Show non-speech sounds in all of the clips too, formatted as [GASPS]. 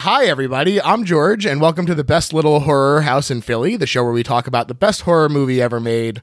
Hi, everybody. I'm George, and welcome to the best little horror house in Philly, the show where we talk about the best horror movie ever made,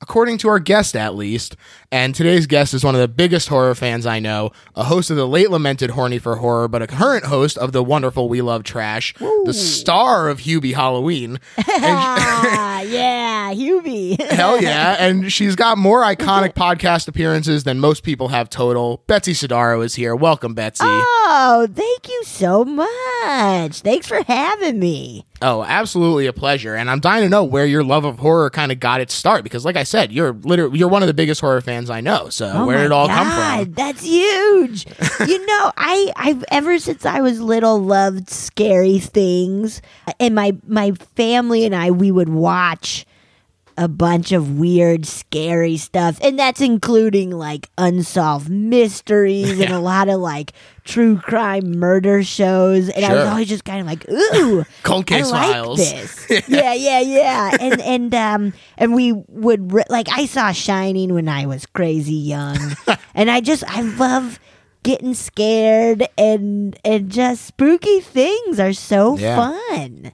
according to our guest at least. And today's guest is one of the biggest horror fans I know, a host of the late lamented Horny for Horror, but a current host of the wonderful We Love Trash, the star of Hubie Halloween. [LAUGHS] Ah, [LAUGHS] yeah, Hubie. Hell yeah. And she's got more iconic [LAUGHS] podcast appearances than most people have total. Betsy Sodaro is here. Welcome, Betsy. Oh, thank you so much. Thanks for having me. Oh, absolutely a pleasure. And I'm dying to know where your love of horror kind of got its start because like I said, you're literally you're one of the biggest horror fans I know. So Oh where did it all God, come from? That's huge. you [LAUGHS] know, I I've ever since I was little loved scary things. And my my family and I we would watch a bunch of weird, scary stuff. And that's including like unsolved mysteries and a lot of like true crime murder shows. And I was Sure. always just kind of like, ooh, [LAUGHS] Cold case I like files. this. [LAUGHS] yeah, yeah, yeah. And and um and we would re- like I saw Shining when I was crazy young, [LAUGHS] and I just I love getting scared and and just spooky things are so Yeah. fun.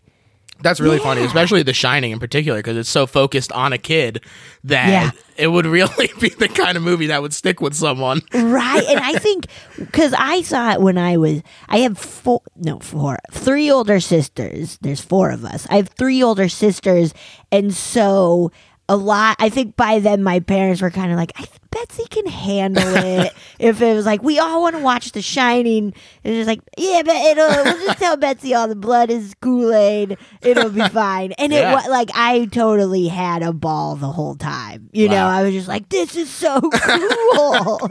That's really funny, especially The Shining in particular because it's so focused on a kid that Yeah. it would really [LAUGHS] be the kind of movie that would stick with someone. Right. And I [LAUGHS] think because I saw it when I was, I have four, no, four, three older sisters. There's four of us. I have three older sisters. And so a lot, I think by then my parents were kind of like, I think Betsy can handle [LAUGHS] it. if it was like, we all want to watch The Shining. And it's like, yeah, but it'll, we'll just tell Betsy all the blood is Kool Aid. It'll be [LAUGHS] fine. And it Yeah. was like, I totally had a ball the whole time. You know, I was just like, this is so [LAUGHS] cool.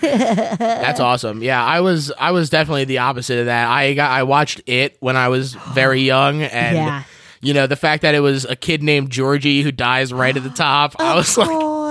That's awesome. Yeah, I was I was definitely the opposite of that. I got I watched it when I was very [GASPS] young and Yeah. You know, the fact that it was a kid named Georgie who dies right at the top, I [GASPS] was like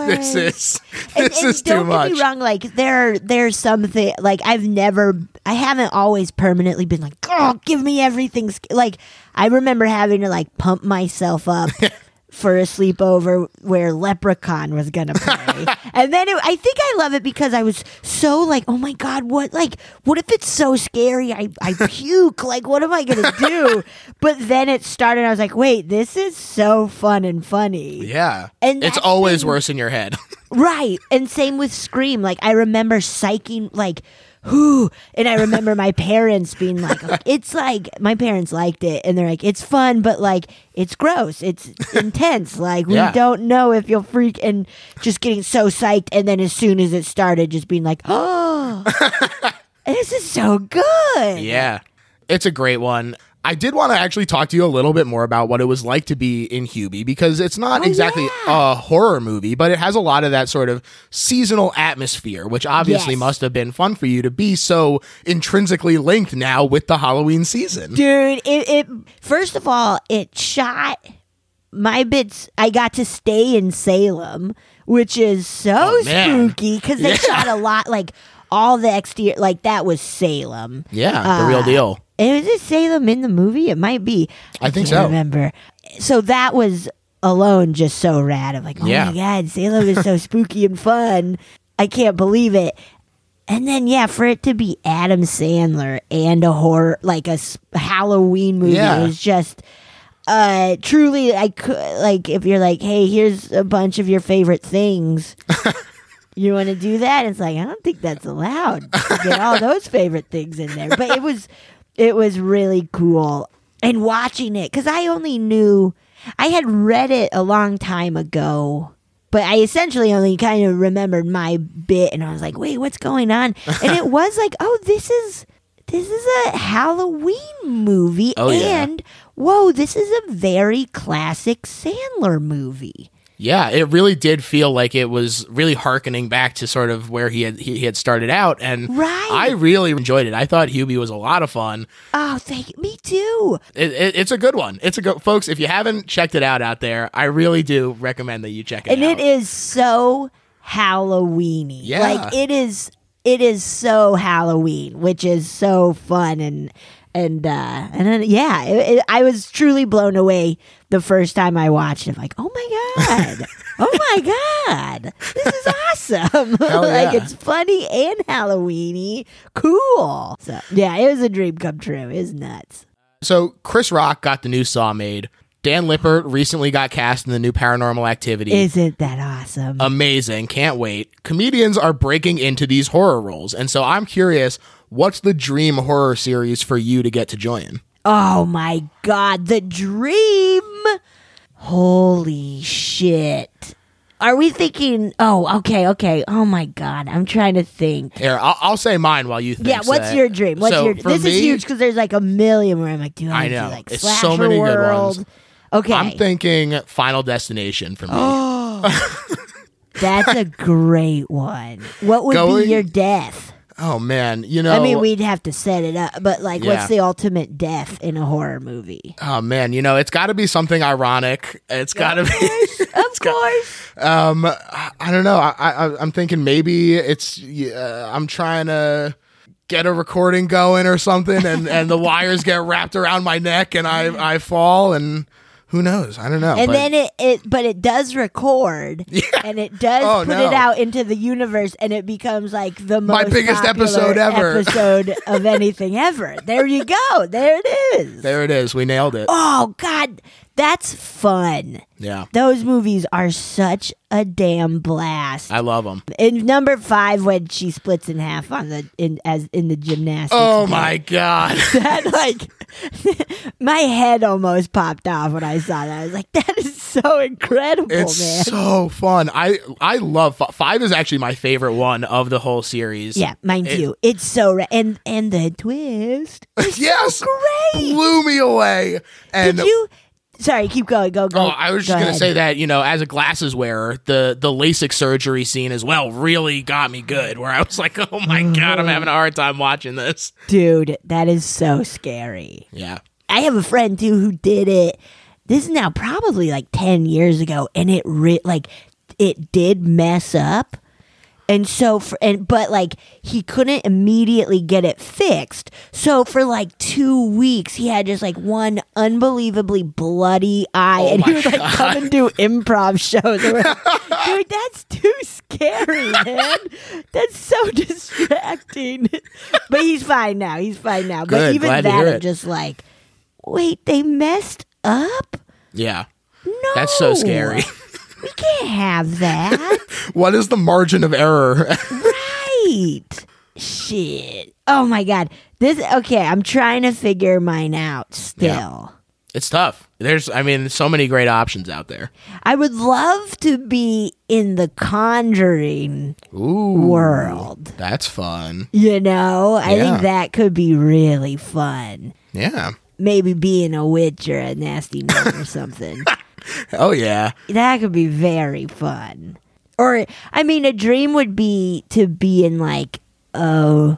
this is this and is too much. don't get me wrong. Like there, there's something like I've never, I haven't always permanently been like, oh, give me everything. Like I remember having to like pump myself up. [LAUGHS] For a sleepover where Leprechaun was gonna play, [LAUGHS] and then it, I think I love it because I was so like, oh my god, what like, what if it's so scary? I I [LAUGHS] puke. Like, what am I gonna do? but then it started. I was like, wait, this is so fun and funny. Yeah. And it's always been- worse in your head. Right. And same with Scream. Like I remember psyching like who and I remember my [LAUGHS] parents being like it's like my parents liked it and they're like it's fun but like it's gross. It's [LAUGHS] intense. Like we Yeah. don't know if you'll freak and just getting so psyched and then as soon as it started just being like, "Oh. [LAUGHS] this is so good." yeah. It's a great one. I did want to actually talk to you a little bit more about what it was like to be in Hubie because it's not Oh, exactly yeah. a horror movie, but it has a lot of that sort of seasonal atmosphere, which obviously Yes. must have been fun for you to be so intrinsically linked now with the Halloween season. Dude, it, it first of all, it shot my bits. I got to stay in Salem, which is so Oh, spooky because they Yeah. shot a lot. Like all the exterior, like that was Salem. Yeah, the real Uh, deal. And is it Salem in the movie? It might be. I think can't so. Remember? So that was alone just so rad. I'm like, oh Yeah. my god, Salem is so [LAUGHS] spooky and fun. I can't believe it. And then yeah, for it to be Adam Sandler and a horror like a Halloween movie Yeah. is just uh truly I could like if you're like, hey, here's a bunch of your favorite things. [LAUGHS] you want to do that? It's like I don't think that's allowed. to Get all those favorite things in there, but it was it was really cool. And watching it because I only knew I had read it a long time ago, but I essentially only kind of remembered my bit, and I was like, wait, what's going on? And it was like, oh, this is this is a Halloween movie, Oh, yeah. and whoa, this is a very classic Sandler movie. Yeah, it really did feel like it was really harkening back to sort of where he had he had started out, and Right. I really enjoyed it. I thought Hubie was a lot of fun. Oh, thank me too. It, it, it's a good one. It's a good folks. If you haven't checked it out out there, I really do recommend that you check it and out. it is so Halloweeny. Yeah. like it is. It is so Halloween, which is so fun and and uh and then, yeah, it, it, I was truly blown away the first time I watched it. Like, oh my god, [LAUGHS] oh my god, this is awesome! [LAUGHS] Like yeah. it's funny and Halloweeny, cool. So yeah, it was a dream come true. It was nuts. So Chris Rock got the new Saw made. Dan Lippert recently got cast in the new Paranormal Activity. Isn't that awesome? Amazing. Can't wait. Comedians are breaking into these horror roles. And so I'm curious, what's the dream horror series for you to get to join? oh my god, the dream! Holy shit! Are we thinking? Oh, okay, okay. Oh my god, I'm trying to think. Here, I'll, I'll say mine while you think. Yeah, what's that. your dream? What's So your? for This me, is huge because there's like a million where I'm like, do I, I do know. like It's so slasher many good world? ones. Okay, I'm thinking Final Destination for me. [GASPS] that's a great one. What would Going- be your death? Oh man, you know. I mean, we'd have to set it up, but like, Yeah. what's the ultimate death in a horror movie? oh man, you know, it's got to be something ironic. It's got to be. [LAUGHS] Of [LAUGHS] course. Um, I don't know. I, I I'm thinking maybe it's. Uh, I'm trying to get a recording going or something, and and the wires get wrapped around my neck, and I I fall, and who knows? I don't know. And but- then it, it, but it does record, [LAUGHS] and it does Oh, put no. it out into the universe, and it becomes like the My most biggest episode ever. episode [LAUGHS] of anything ever. There you go. There it is. there it is. We nailed it. Oh God, that's fun. Yeah, Those movies are such a damn blast. I love them. in number five, when she splits in half on the in as in the gymnastics. Oh pit, my god. [LAUGHS] That like [LAUGHS] my head almost popped off when I saw that. I was like, that is so incredible, It's man. so fun. I I love fi- five is actually my favorite one of the whole series. yeah, mine It- too. It's so ra- and and the twist. [LAUGHS] yes, so great. blew me away. And Did you? Sorry, keep going. Go go. Oh, I was just go gonna ahead. say that you know, as a glasses wearer, the the LASIK surgery scene as well really got me good. Where I was like, [LAUGHS] oh my god, I'm having a hard time watching this. dude, that is so scary. Yeah, I have a friend too who did it. This is now probably like 10 years ago and it re- like it did mess up. And so for and but like he couldn't immediately get it fixed. So for like 2 weeks he had just like one unbelievably bloody eye Oh and he my would like God. come and do improv shows. Like, [LAUGHS] Dude, that's too scary, man. That's so [LAUGHS] distracting. but he's fine now. He's fine now. But even that I'm just like, wait, they messed up? yeah, No. that's so scary. [LAUGHS] We can't have that. [LAUGHS] what is the margin of error? right. Shit. Oh my god. This okay, I'm trying to figure mine out still. it's tough. There's, I mean, so many great options out there. I would love to be in the conjuring Ooh, world. That's fun. You know? I Yeah. think that could be really fun. Yeah. Maybe being a witch or a nasty nun or something. [LAUGHS] [LAUGHS] Oh yeah. That could be very fun. Or I mean a dream would be to be in like oh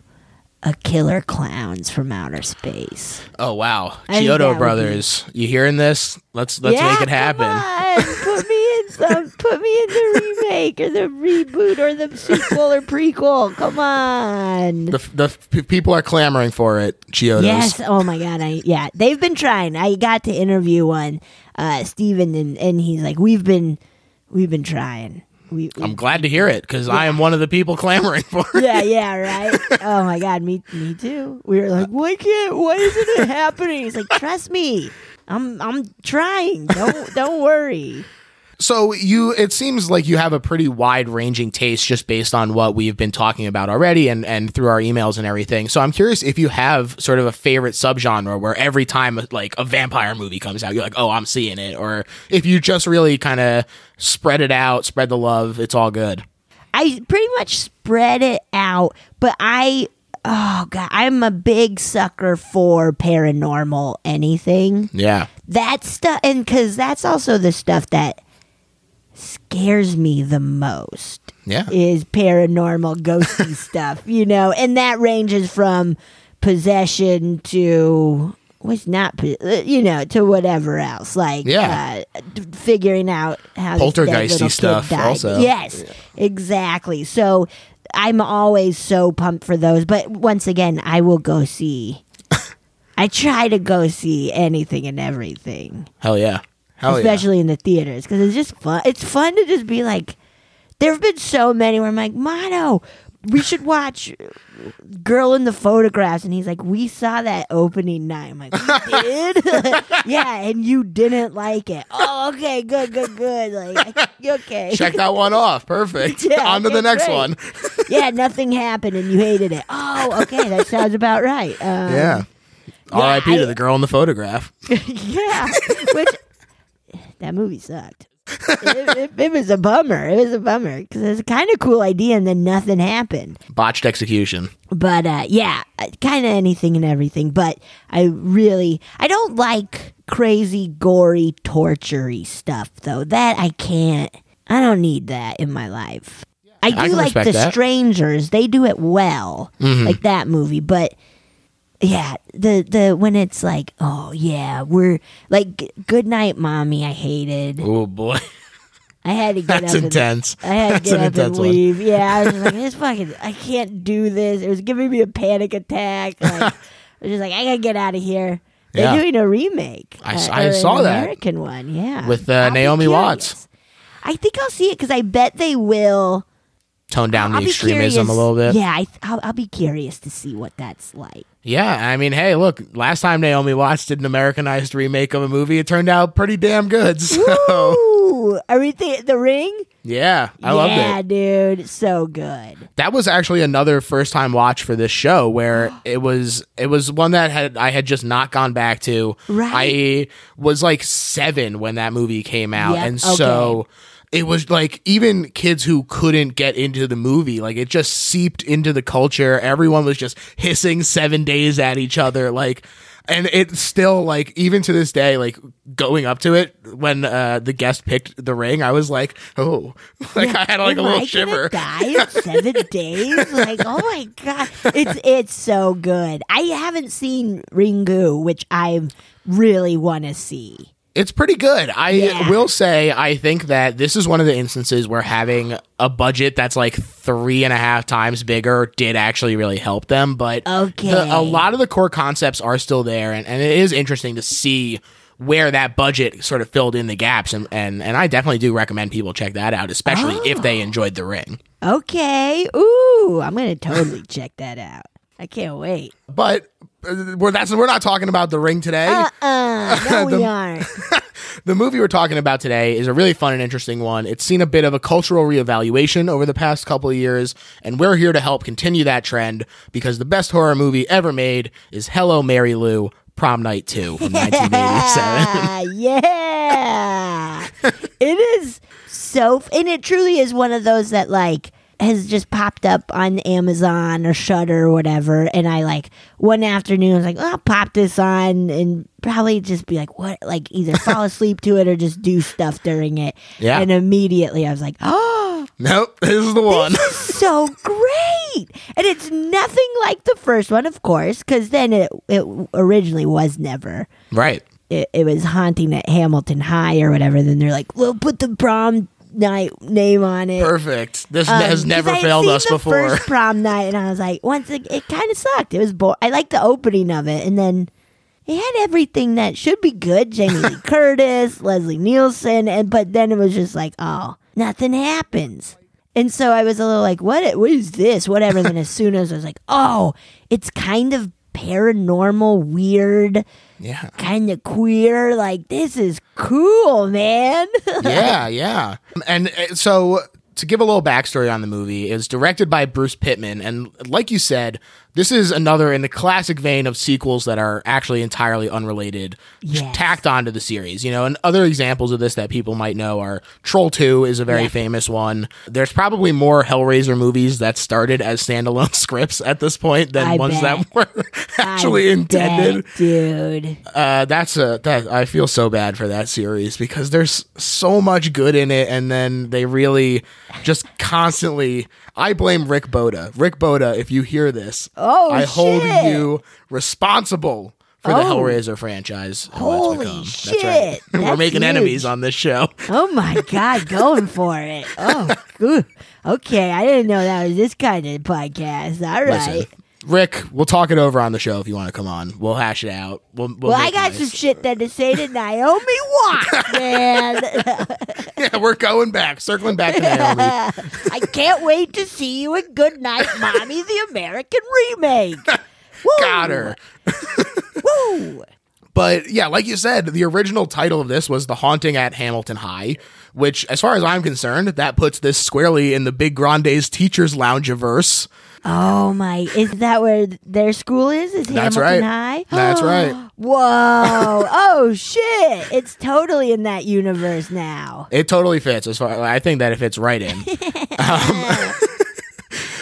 a killer clowns from outer space. Oh wow. I think that Chiodo brothers, you hearing this? Let's let's Yeah, make it happen. Come on, put me [LAUGHS] some put me in the remake or the reboot or the sequel or prequel. Come on. The the p- people are clamoring for it. Chiodos. Yes. Oh my god. I yeah. They've been trying. I got to interview one, uh, Steven, and and he's like, we've been we've been trying. We, we I'm glad to hear it because I am one of the people clamoring for it. yeah, yeah, right. Oh my god, me, me too. We were like, why can't? Why isn't it happening? He's like, trust me, I'm, I'm trying. Don't, don't worry. So you, it seems like you have a pretty wide ranging taste just based on what we've been talking about already and and through our emails and everything. So I'm curious if you have sort of a favorite subgenre where every time like a vampire movie comes out, you're like, oh, I'm seeing it, or if you just really kind of spread it out, spread the love, it's all good. I pretty much spread it out, but I, oh god, I'm a big sucker for paranormal anything. Yeah. That stuff, and because that's also the stuff that scares me the most. Yeah. is paranormal ghosty [LAUGHS] stuff, you know, and that ranges from possession to was not uh, you know to whatever else like Yeah. uh, figuring out how Poltergeisty stuff also. yes exactly so i'm always so pumped for those but once again i will go see [LAUGHS] i try to go see anything and everything Hell yeah. Hell yeah. especially in the theaters, because it's just fun. It's fun to just be like. There have been so many where I'm like, Mano, we should watch Girl in the Photographs, and he's like, we saw that opening night. I'm like, we [LAUGHS] did, [LAUGHS] yeah, and you didn't like it. Oh, okay, good, good, good. Like, okay, [LAUGHS] Check that one off. Perfect. Yeah, On to the next great. one. yeah, nothing happened, and you hated it. Oh, okay, that sounds about right. Um, Yeah. R.I.P. I- to the girl in the photograph. yeah, which that movie sucked. [LAUGHS] it, it- it was a bummer. It was a bummer because it's a kind of cool idea, and then nothing happened. Botched execution. But uh, yeah, kind of anything and everything. But I really, I don't like crazy, gory, tortury stuff though. That I can't. I don't need that in my life. I do can like the that. Mm-hmm. strangers. They do it well, like that movie. But yeah, the the when it's like, oh yeah, we're like, good night, mommy. I hated. Oh boy. [LAUGHS] I had to get That's up. and- intense. I had to That's get up and intense one. leave. Yeah, I was like, this fucking, I can't do this. It was giving me a panic attack. [LAUGHS] Like, I was just like, I gotta get out of here. They're Yeah. doing a remake. I uh, I saw that. American one. Yeah, With, uh, Naomi. Watts. I think I'll see it because I bet they will. Tone down I'll the extremism curious. a little bit. Yeah, I, I'll, I'll be curious to see what that's like. Yeah, I mean, hey, look, last time Naomi Watts did an Americanized remake of a movie, it turned out pretty damn good. [LAUGHS] So, Ooh, are we th- the ring? yeah, I yeah, loved it. dude, so good. That was actually another first time watch for this show where it was it was one that had I had just not gone back to. Right. I was like 7 when that movie came out Yep, and so it was like even kids who couldn't get into the movie like it just seeped into the culture everyone was just hissing 7 days at each other like and it's still like even to this day like going up to it when uh the guest picked the ring i was like oh [LAUGHS] like i had like a little I shiver die in [LAUGHS] seven days? Like, oh my god, it's it's so good. I haven't seen Ringu, which I really want to see. It's pretty good. I Yeah. will say, I think that this is one of the instances where having a budget that's like three and a half times bigger did actually really help them. But Okay. the- a lot of the core concepts are still there, and, and it is interesting to see where that budget sort of filled in the gaps. And, and, and I definitely do recommend people check that out, especially if they oh. enjoyed The Ring. Okay, ooh, I'm gonna totally check that out. I can't wait. But we're, that's, we're not talking about The Ring today. Uh, uh [LAUGHS] no, we aren't. [LAUGHS] The movie we're talking about today is a really fun and interesting one. It's seen a bit of a cultural reevaluation over the past couple of years, and we're here to help continue that trend because the best horror movie ever made is Hello Mary Lou Prom Night 2 from [LAUGHS] 1987. Ah, yeah, it is so, and it truly is one of those that like has just popped up on Amazon or Shudder or whatever. And I like one afternoon I was like, oh, I'll pop this on and probably just be like, what? Like either fall asleep to it or just do stuff during it. Yeah. And immediately I was like, oh, nope, this is the one. this is so great. And it's nothing like the first one, of course, because then it it originally was never right. it, it was haunting at Hamilton High or whatever. Then they're like, "We'll put the prom night name on it." Perfect. This Um, has never failed seen us the before. First prom night, and I was like, once it, it kind of sucked. It was bo- I liked the opening of it, and then it had everything that should be good: Jamie Lee [LAUGHS] Curtis, Leslie Nielsen, and but then it was just like, oh, nothing happens. And so I was a little like, what? What is this? Whatever. And then as soon as I was like, oh, it's kind of paranormal, weird Yeah. kind of queer. Like this is cool, man. [LAUGHS] yeah, yeah. And uh, so to give a little backstory on the movie, it's directed by Bruce Pittman, and like you said, this is another in the classic vein of sequels that are actually entirely unrelated, Yes. tacked onto the series. You know, and other examples of this that people might know are Troll Two is a very Yeah. famous one. There's probably more Hellraiser movies that started as standalone [LAUGHS] scripts at this point than I ones bet. that were [LAUGHS] actually I intended. bet, dude. Uh, that's a that I feel so bad for that series because there's so much good in it, and then they really just constantly. I blame Rick Bota. Rick Bota, if you hear this, Oh, I hold shit. you responsible for the Oh. Hellraiser franchise. Oh, it's Holy shit. That's right. [LAUGHS] We're making huge. enemies on this show. Oh my god, going for it. Oh, [LAUGHS] good. Okay, I didn't know that was this kind of podcast. All right. Listen, Rick, we'll talk it over on the show if you want to come on. We'll hash it out. We'll, we'll Well, I got nice. some shit then to say to Naomi Watts, [LAUGHS] man. [LAUGHS] Yeah, we're going back, circling back to Naomi. [LAUGHS] I can't wait to see you in Good Night, Mommy, the American remake. Woo! Got her. Woo! But yeah, like you said, the original title of this was The Haunting at Hamilton High, which, as far as I'm concerned, that puts this squarely in the Big Grande's Teachers Lounge verse. Oh my! Is that where their school is? Is That's Hamilton right. High? That's right. [GASPS] Whoa! Oh shit! It's totally in that universe now. It totally fits as far I think that it fits right in. [LAUGHS] um,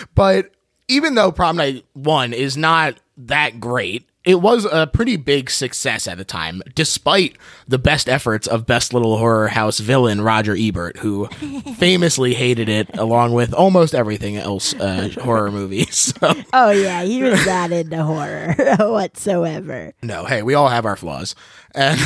[LAUGHS] but even though Prom Night 1 is not that great, it was a pretty big success at the time, despite the best efforts of best little horror house villain Roger Ebert, who [LAUGHS] famously hated it along with almost everything else uh, [LAUGHS] horror movies. [LAUGHS] So, Oh yeah, he was not into horror whatsoever. no, hey, we all have our flaws. And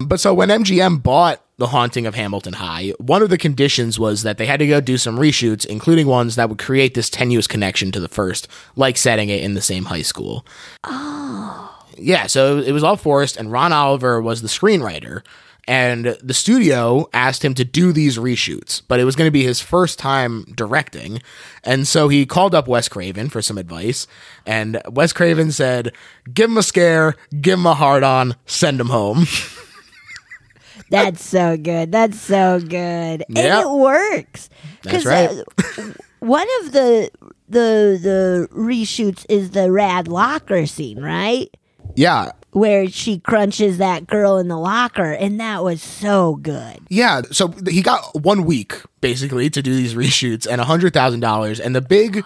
but so when MGM bought The Haunting of Hamilton High, one of the conditions was that they had to go do some reshoots, including ones that would create this tenuous connection to the first, like setting it in the same high school. Oh. Yeah, so it was all forced, and Ron Oliver was the screenwriter. And the studio asked him to do these reshoots, but it was going to be his first time directing. And so he called up Wes Craven for some advice. And Wes Craven said, Give him a scare, give him a hard on, send him home. [LAUGHS] That's so good. That's so good, Yep. and it works. That's right. uh, one of the the the reshoots is the rad locker scene, right? yeah. Where she crunches that girl in the locker, and that was so good. Yeah. So he got one week basically to do these reshoots and a hundred thousand dollars. And the big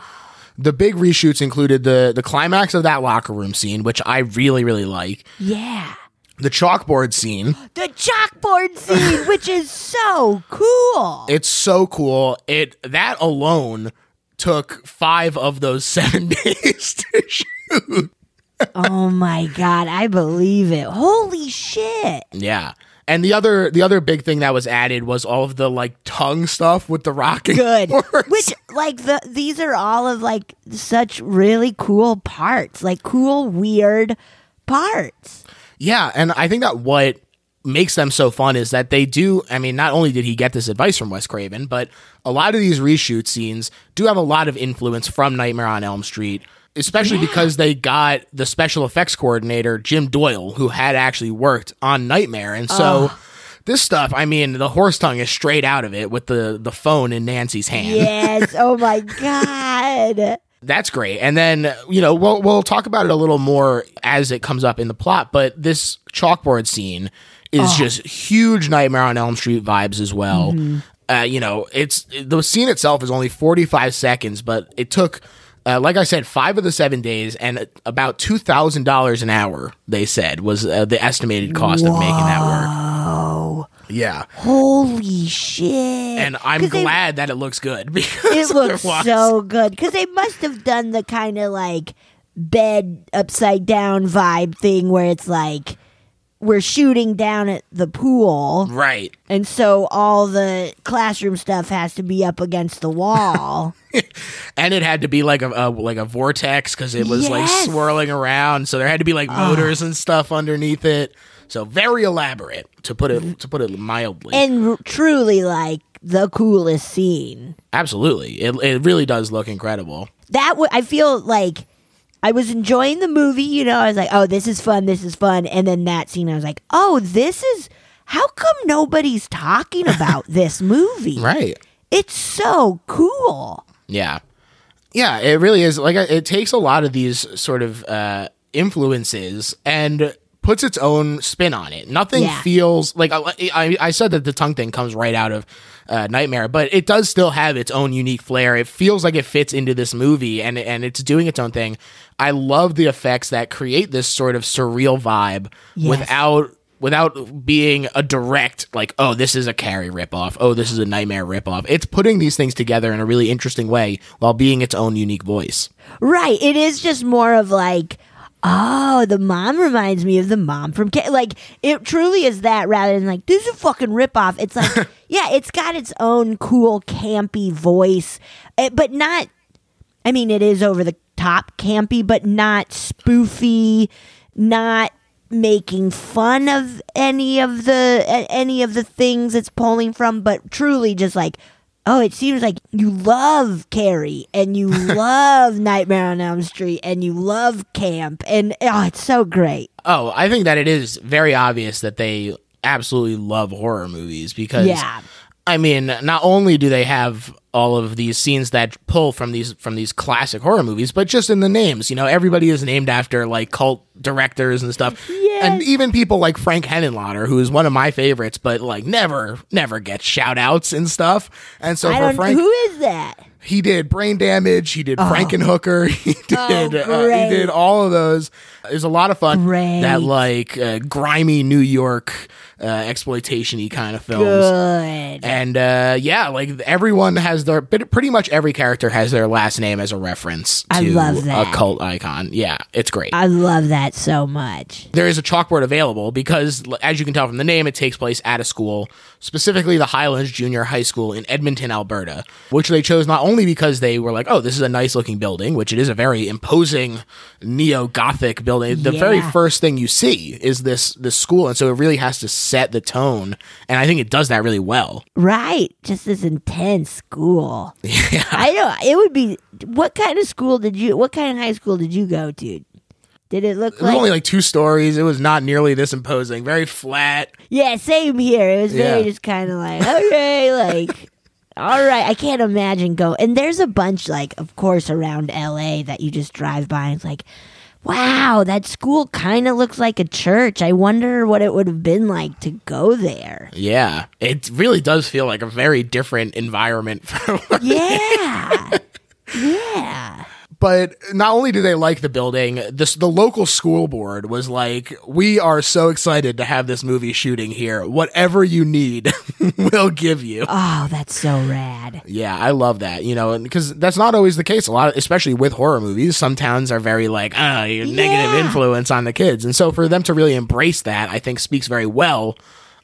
the big reshoots included the the climax of that locker room scene, which I really, really like. Yeah. The chalkboard scene. The chalkboard scene, [LAUGHS] which is so cool. It's so cool. It that alone took five of those seven [LAUGHS] days to shoot. oh my god, I believe it. Holy shit. Yeah. And the other the other big thing that was added was all of the like tongue stuff with the rocking. Good. horse. Which like the these are all of like such really cool parts. Like cool weird parts. Yeah, and I think that what makes them so fun is that they do I mean not only did he get this advice from Wes Craven, but a lot of these reshoot scenes do have a lot of influence from Nightmare on Elm Street, especially because they got the special effects coordinator Jim Doyle who had actually worked on Nightmare and so this stuff, I mean, the horse tongue is straight out of it with the the phone in Nancy's hand. Yes. oh my [LAUGHS] god. That's great. And then, you know, we'll we'll talk about it a little more as it comes up in the plot, but this chalkboard scene is just huge Nightmare on Elm Street vibes as well. Uh, you know, it's the scene itself is only 45 seconds, but it took uh, like I said, five of the seven days and about two thousand dollars an hour. They said was uh, the estimated cost of making that work. Yeah, Holy shit. and I'm 'Cause they- glad that it looks good [LAUGHS] because it looks so good because they must have done the kind of like bed upside down vibe thing where it's like we're shooting down at the pool right. and so all the classroom stuff has to be up against the wall [LAUGHS] and it had to be like a, a like a vortex because it was like swirling around. So there had to be like motors and stuff underneath it. So very elaborate to put it to put it mildly. and r- truly like the coolest scene Absolutely, it it really does look incredible. that w- I feel like I was enjoying the movie, you know, I was like, oh, this is fun, this is fun. And then that scene, I was like, oh, this is, how come nobody's talking about [LAUGHS] this movie? Right. It's so cool. Yeah. Yeah, it really is. Like, it takes a lot of these sort of uh, influences and puts its own spin on it. Nothing Yeah. feels like I, I, I said that the tongue thing comes right out of uh, Nightmare, but it does still have its own unique flair. It feels like it fits into this movie and, and it's doing its own thing. I love the effects that create this sort of surreal vibe Yes. without without being a direct like oh this is a carrie ripoff oh this is a nightmare ripoff it's putting these things together in a really interesting way while being its own unique voice Right. It is just more of like, oh, the mom reminds me of the mom from Ca-. like it truly is that rather than like this is a fucking ripoff. It's like [LAUGHS] yeah, it's got its own cool campy voice, eh, but not. I mean, it is over the top campy, but not spoofy, not making fun of any of the any of the things it's pulling from, but truly just like. Oh, it seems like you love Carrie and you [LAUGHS] love Nightmare on Elm Street and you love camp and oh, it's so great. Oh, I think that it is very obvious that they absolutely love horror movies because Yeah. I mean, not only do they have all of these scenes that pull from these from these classic horror movies, but just in the names, you know, everybody is named after like cult directors and stuff. Yes. And even people like Frank Henenlotter, who is one of my favorites, but like never never gets shout outs and stuff. And so I for Frank who is that? he did brain damage he did frankenhooker [LAUGHS] he did uh, he Oh. did all of those it was a lot of fun Great. that like uh, grimy new york uh, exploitation-y kind of films Good. and uh, yeah like everyone has their but pretty much every character has their last name as a reference to I love that. a cult icon yeah it's great I love that so much. there is a chalkboard available because, as you can tell from the name, it takes place at a school, specifically the Highlands Junior High School in Edmonton, Alberta, which they chose not only because they were like, oh, this is a nice looking building, which it is a very imposing neo Gothic building. The very first thing you see is this this school, and so it really has to set the tone, and I think it does that really well. Right. Just this intense school. Yeah. I know it would be what kind of school did you what kind of high school did you go to? Did it look It was like only like two stories. It was not nearly this imposing. Very flat. Yeah, same here. It was very Yeah. just kind of like, okay, [LAUGHS] like all right, I can't imagine go. And there's a bunch like of course around LA that you just drive by and it's like Wow, that school kind of looks like a church. I wonder what it would have been like to go there. Yeah, it really does feel like a very different environment [LAUGHS] Yeah. yeah. But not only do they like the building, this the local school board was like, "We are so excited to have this movie shooting here. Whatever you need, [LAUGHS] we'll give you." Oh, that's so rad. Yeah, I love that. You know, because that's not always the case. A lot, of, especially with horror movies, some towns are very like, "Ah, your negative influence on the kids," and so for them to really embrace that, I think speaks very well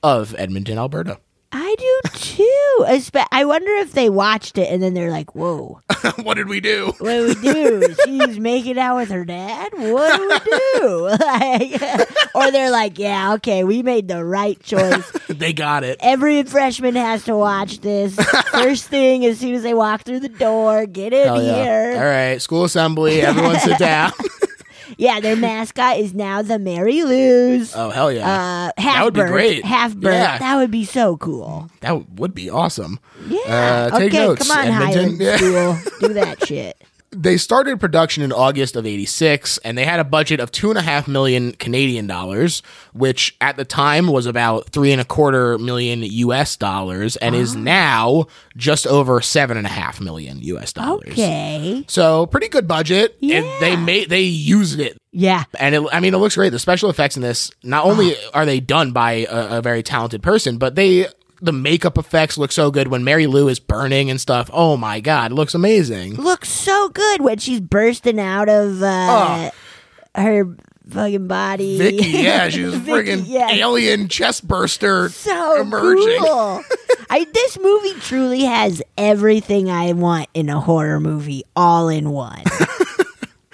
of Edmonton, Alberta. I do too. I wonder if they watched it and then they're like, "Whoa, [LAUGHS] what did we do? what do we do? She's making out with her dad. What do we do?" [LAUGHS] Like, [LAUGHS] or they're like, "Yeah, okay, we made the right choice. they got it. Every freshman has to watch this first thing as soon as they walk through the door. Get in Hell yeah. here." All right, school assembly. Everyone sit down. Yeah, their mascot is now the Mary Lou's. oh hell yeah, Uh, half would be bird, great. half bird. Yeah. That would be so cool. that would be awesome. Yeah. Uh, take okay, notes, come on, Edmonton. Highland [LAUGHS] Yeah. School. Do that shit. They started production in August of '86, and they had a budget of two and a half million Canadian dollars, which at the time was about three and a quarter million U.S. dollars, and is ah. now just over seven and a half million U.S. dollars. Okay. So pretty good budget. Yeah. And they made they used it Yeah. and it, I mean, it looks great. The special effects in this not ah. only are they done by a, a very talented person, but they the makeup effects look so good when Mary Lou is burning and stuff. Oh my god, it looks amazing. Looks so good when she's bursting out of uh, her fucking body. Vicky, yeah, [LAUGHS] she's friggin' yeah. alien chest burster So emerging. cool. [LAUGHS] I this movie truly has everything I want in a horror movie all in one. [LAUGHS]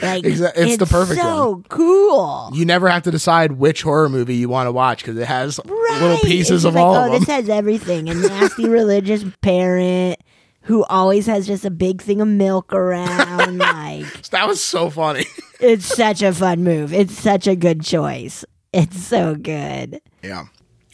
Like Exa- it's the perfect so cool. You never have to decide which horror movie you want to watch because it has Right. little pieces of like, all oh, of them. this has everything. A [LAUGHS] nasty religious parent who always has just a big thing of milk around. like [LAUGHS] that was so funny. [LAUGHS] it's such a fun move. It's such a good choice. It's so good. yeah.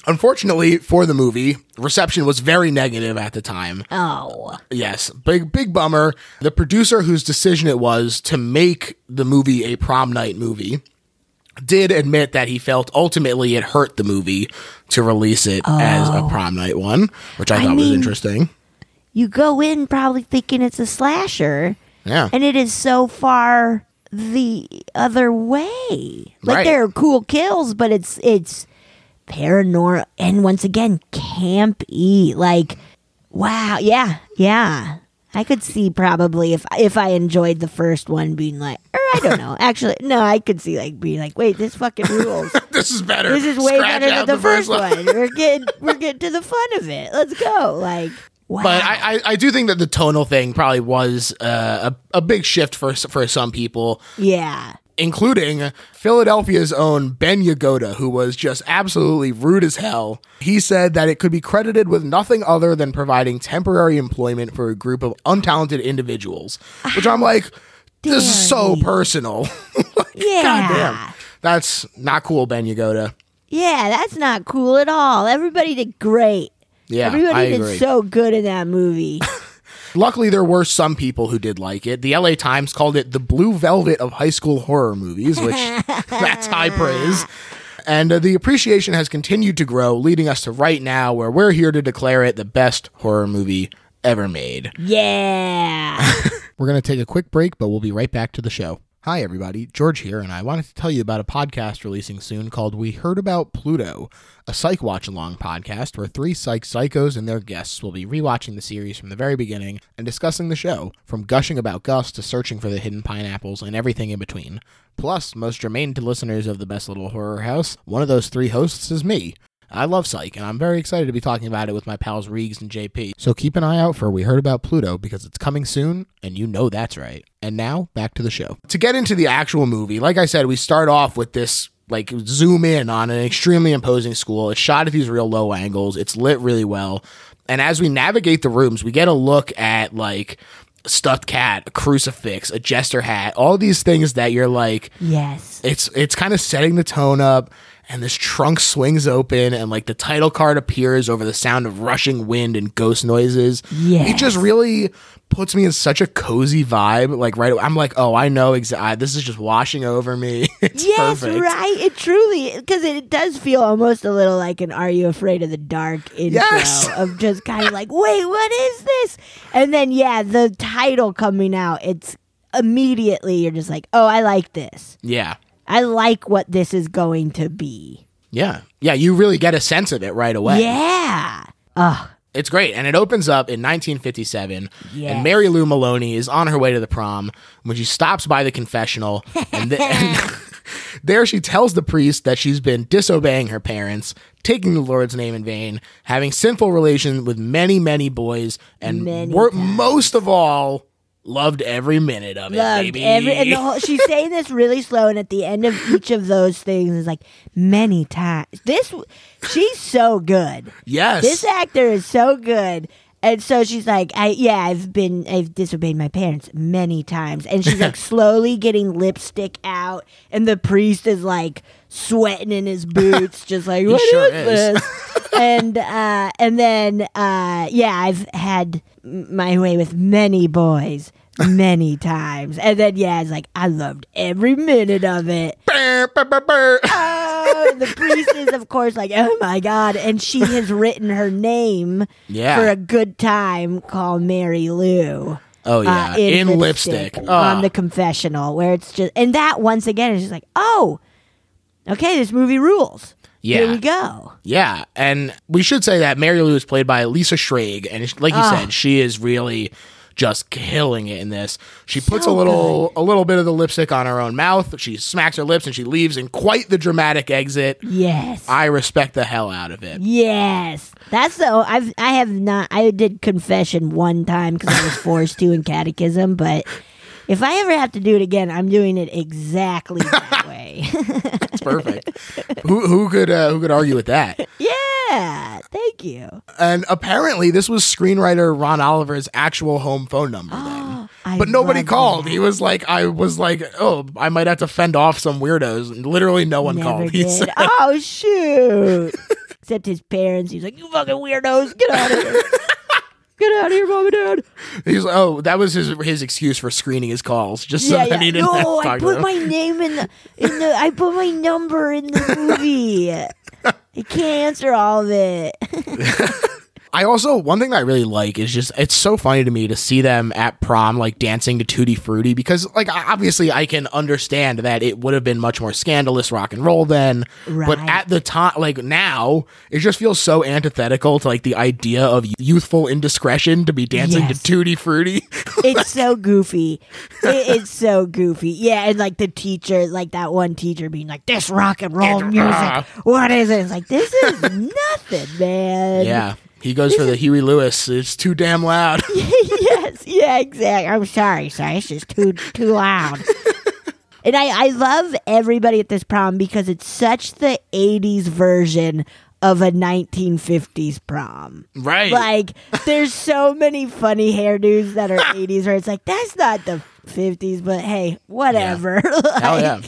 Unfortunately for the movie, reception was very negative at the time. Oh. Yes, big big bummer. The producer whose decision it was to make the movie a prom night movie did admit that he felt ultimately it hurt the movie to release it as a oh. prom night one, which I, Oh. I thought was interesting. You go in probably thinking it's a slasher, Yeah. and it is so far the other way. Like Right. there are cool kills, but it's it's paranormal and once again campy. Like wow, yeah, yeah. I could see probably if if I enjoyed the first one being like, or I don't know. [LAUGHS] Actually, no, I could see like being like, wait, this fucking rules. [LAUGHS] this is better. This is way Scratch better than out the, first one. We're getting [LAUGHS] we're getting to the fun of it. Let's go. Like Wow. But I, I, I do think that the tonal thing probably was uh, a, a big shift for for some people, yeah. Including Philadelphia's own Ben Yagoda, who was just absolutely rude as hell. He said that it could be credited with nothing other than providing temporary employment for a group of untalented individuals, which I'm like, this is so personal. [LAUGHS] Yeah. Goddamn. That's not cool, Ben Yagoda. Yeah, that's not cool at all. Everybody did great. Yeah, Everybody did so good in that movie. [LAUGHS] Luckily, there were some people who did like it. The LA Times called it the blue velvet of high school horror movies, which [LAUGHS] that's high praise. And uh, the appreciation has continued to grow, leading us to right now, where we're here to declare it the best horror movie ever made. yeah. [LAUGHS] We're going to take a quick break, but we'll be right back to the show. Hi, everybody. George here, and I wanted to tell you about a podcast releasing soon called We Heard About Pluto, a psych watch along podcast where three psych psychos and their guests will be rewatching the series from the very beginning and discussing the show, from gushing about Gus to searching for the hidden pineapples and everything in between. Plus, most germane to listeners of the Best Little Horror House, one of those three hosts is me. I love Psych, and I'm very excited to be talking about it with my pals Reegs and JP. So keep an eye out for We Heard About Pluto because it's coming soon, and you know that's right. And now, back to the show. To get into the actual movie, like I said, we start off with this like zoom in on an extremely imposing school. It's shot at these real low angles. It's lit really well. And as we navigate the rooms, we get a look at like a stuffed cat, a crucifix, a jester hat, all these things that you're like, yes. it's it's kind of setting the tone up and this trunk swings open and like the title card appears over the sound of rushing wind and ghost noises Yes. it just really puts me in such a cozy vibe like right i'm like oh i know exactly this is just washing over me [LAUGHS] it's yes, perfect right. It truly because it does feel almost a little like an "Are You Afraid of the Dark" intro Yes. [LAUGHS] of just kind of like, "Wait, what is this?" And then yeah, the title coming out, it's immediately you're just like, "Oh, I like this. yeah I like what this is going to be." yeah yeah you really get a sense of it right away Yeah. Ugh. It's great. And it opens up in 1957. Yes. And Mary Lou Maloney is on her way to the prom when she stops by the confessional. And, th- and [LAUGHS] [LAUGHS] there she tells the priest that she's been disobeying her parents, taking the Lord's name in vain, having sinful relations with many, many boys, and Many wor- most of all, loved every minute of it, Loved baby. every and the whole, [LAUGHS] she's saying this really slow, and at the end of each of those things is like many times. This she's so good. yes. This actor is so good. And so she's like, I yeah, I've been I've disobeyed my parents many times. And she's like [LAUGHS] slowly getting lipstick out and the priest is like sweating in his boots, just like [LAUGHS] what is sure is." this? and uh and then uh yeah, I've had my way with many boys many times. And then yeah, it's like I loved every minute of it. Brr, brr, brr. Oh, the priest is, of course, like, oh my God. And she has written her name Yeah. for a good time called Mary Lou. Oh, yeah. uh, in, lipstick. Oh. on the confessional, where it's just, and that once again is just like, oh, okay, this movie rules. Yeah. Here we go. Yeah, and we should say that Mary Lou is played by Lisa Schrage, and like you Ah. said, she is really just killing it in this. She puts So a little a little bit of the lipstick on her own mouth. She smacks her lips and she leaves in quite the dramatic exit. Yes. I respect the hell out of it. Yes, that's the. I've I have not. I did confession one time because I was forced to in catechism, but if I ever have to do it again, I'm doing it exactly [LAUGHS] that way. It's perfect. [LAUGHS] who who could uh, who could argue with that? yeah, thank you. And apparently, this was screenwriter Ron Oliver's actual home phone number then. [GASPS] I But nobody called. that. He was like, I was like, oh, I might have to fend off some weirdos. And literally, no one Never called. He said, Oh shoot! [LAUGHS] Except his parents. He's like, "You fucking weirdos, get out of here! Get out of here, mom and dad!" He's like, oh, that was his his excuse for screening his calls, just so yeah, that yeah. he didn't have No, to I talk put to my name in the in the. I put my number in the movie. [LAUGHS] I can't answer all of it. [LAUGHS] I also one thing that I really like is just it's so funny to me to see them at prom like dancing to Tutti Frutti because like obviously I can understand that it would have been much more scandalous rock and roll then, but at the time like now it just feels so antithetical to like the idea of youthful indiscretion to be dancing Yes. to Tutti Frutti. [LAUGHS] It's so goofy. It, it's so goofy. Yeah, and like the teacher, like that one teacher being like, "This rock and roll music, what is it?" It's like this is [LAUGHS] nothing, man. yeah. He goes for the Huey Lewis. It's too damn loud. [LAUGHS] yes, yeah, exactly. I'm sorry, sorry. It's just too too loud. [LAUGHS] and I, I love everybody at this prom because it's such the 80s version of a 1950s prom. right. Like, there's so [LAUGHS] many funny hairdos that are 80s where it's like, that's not the 50s, but hey, whatever. Hell yeah.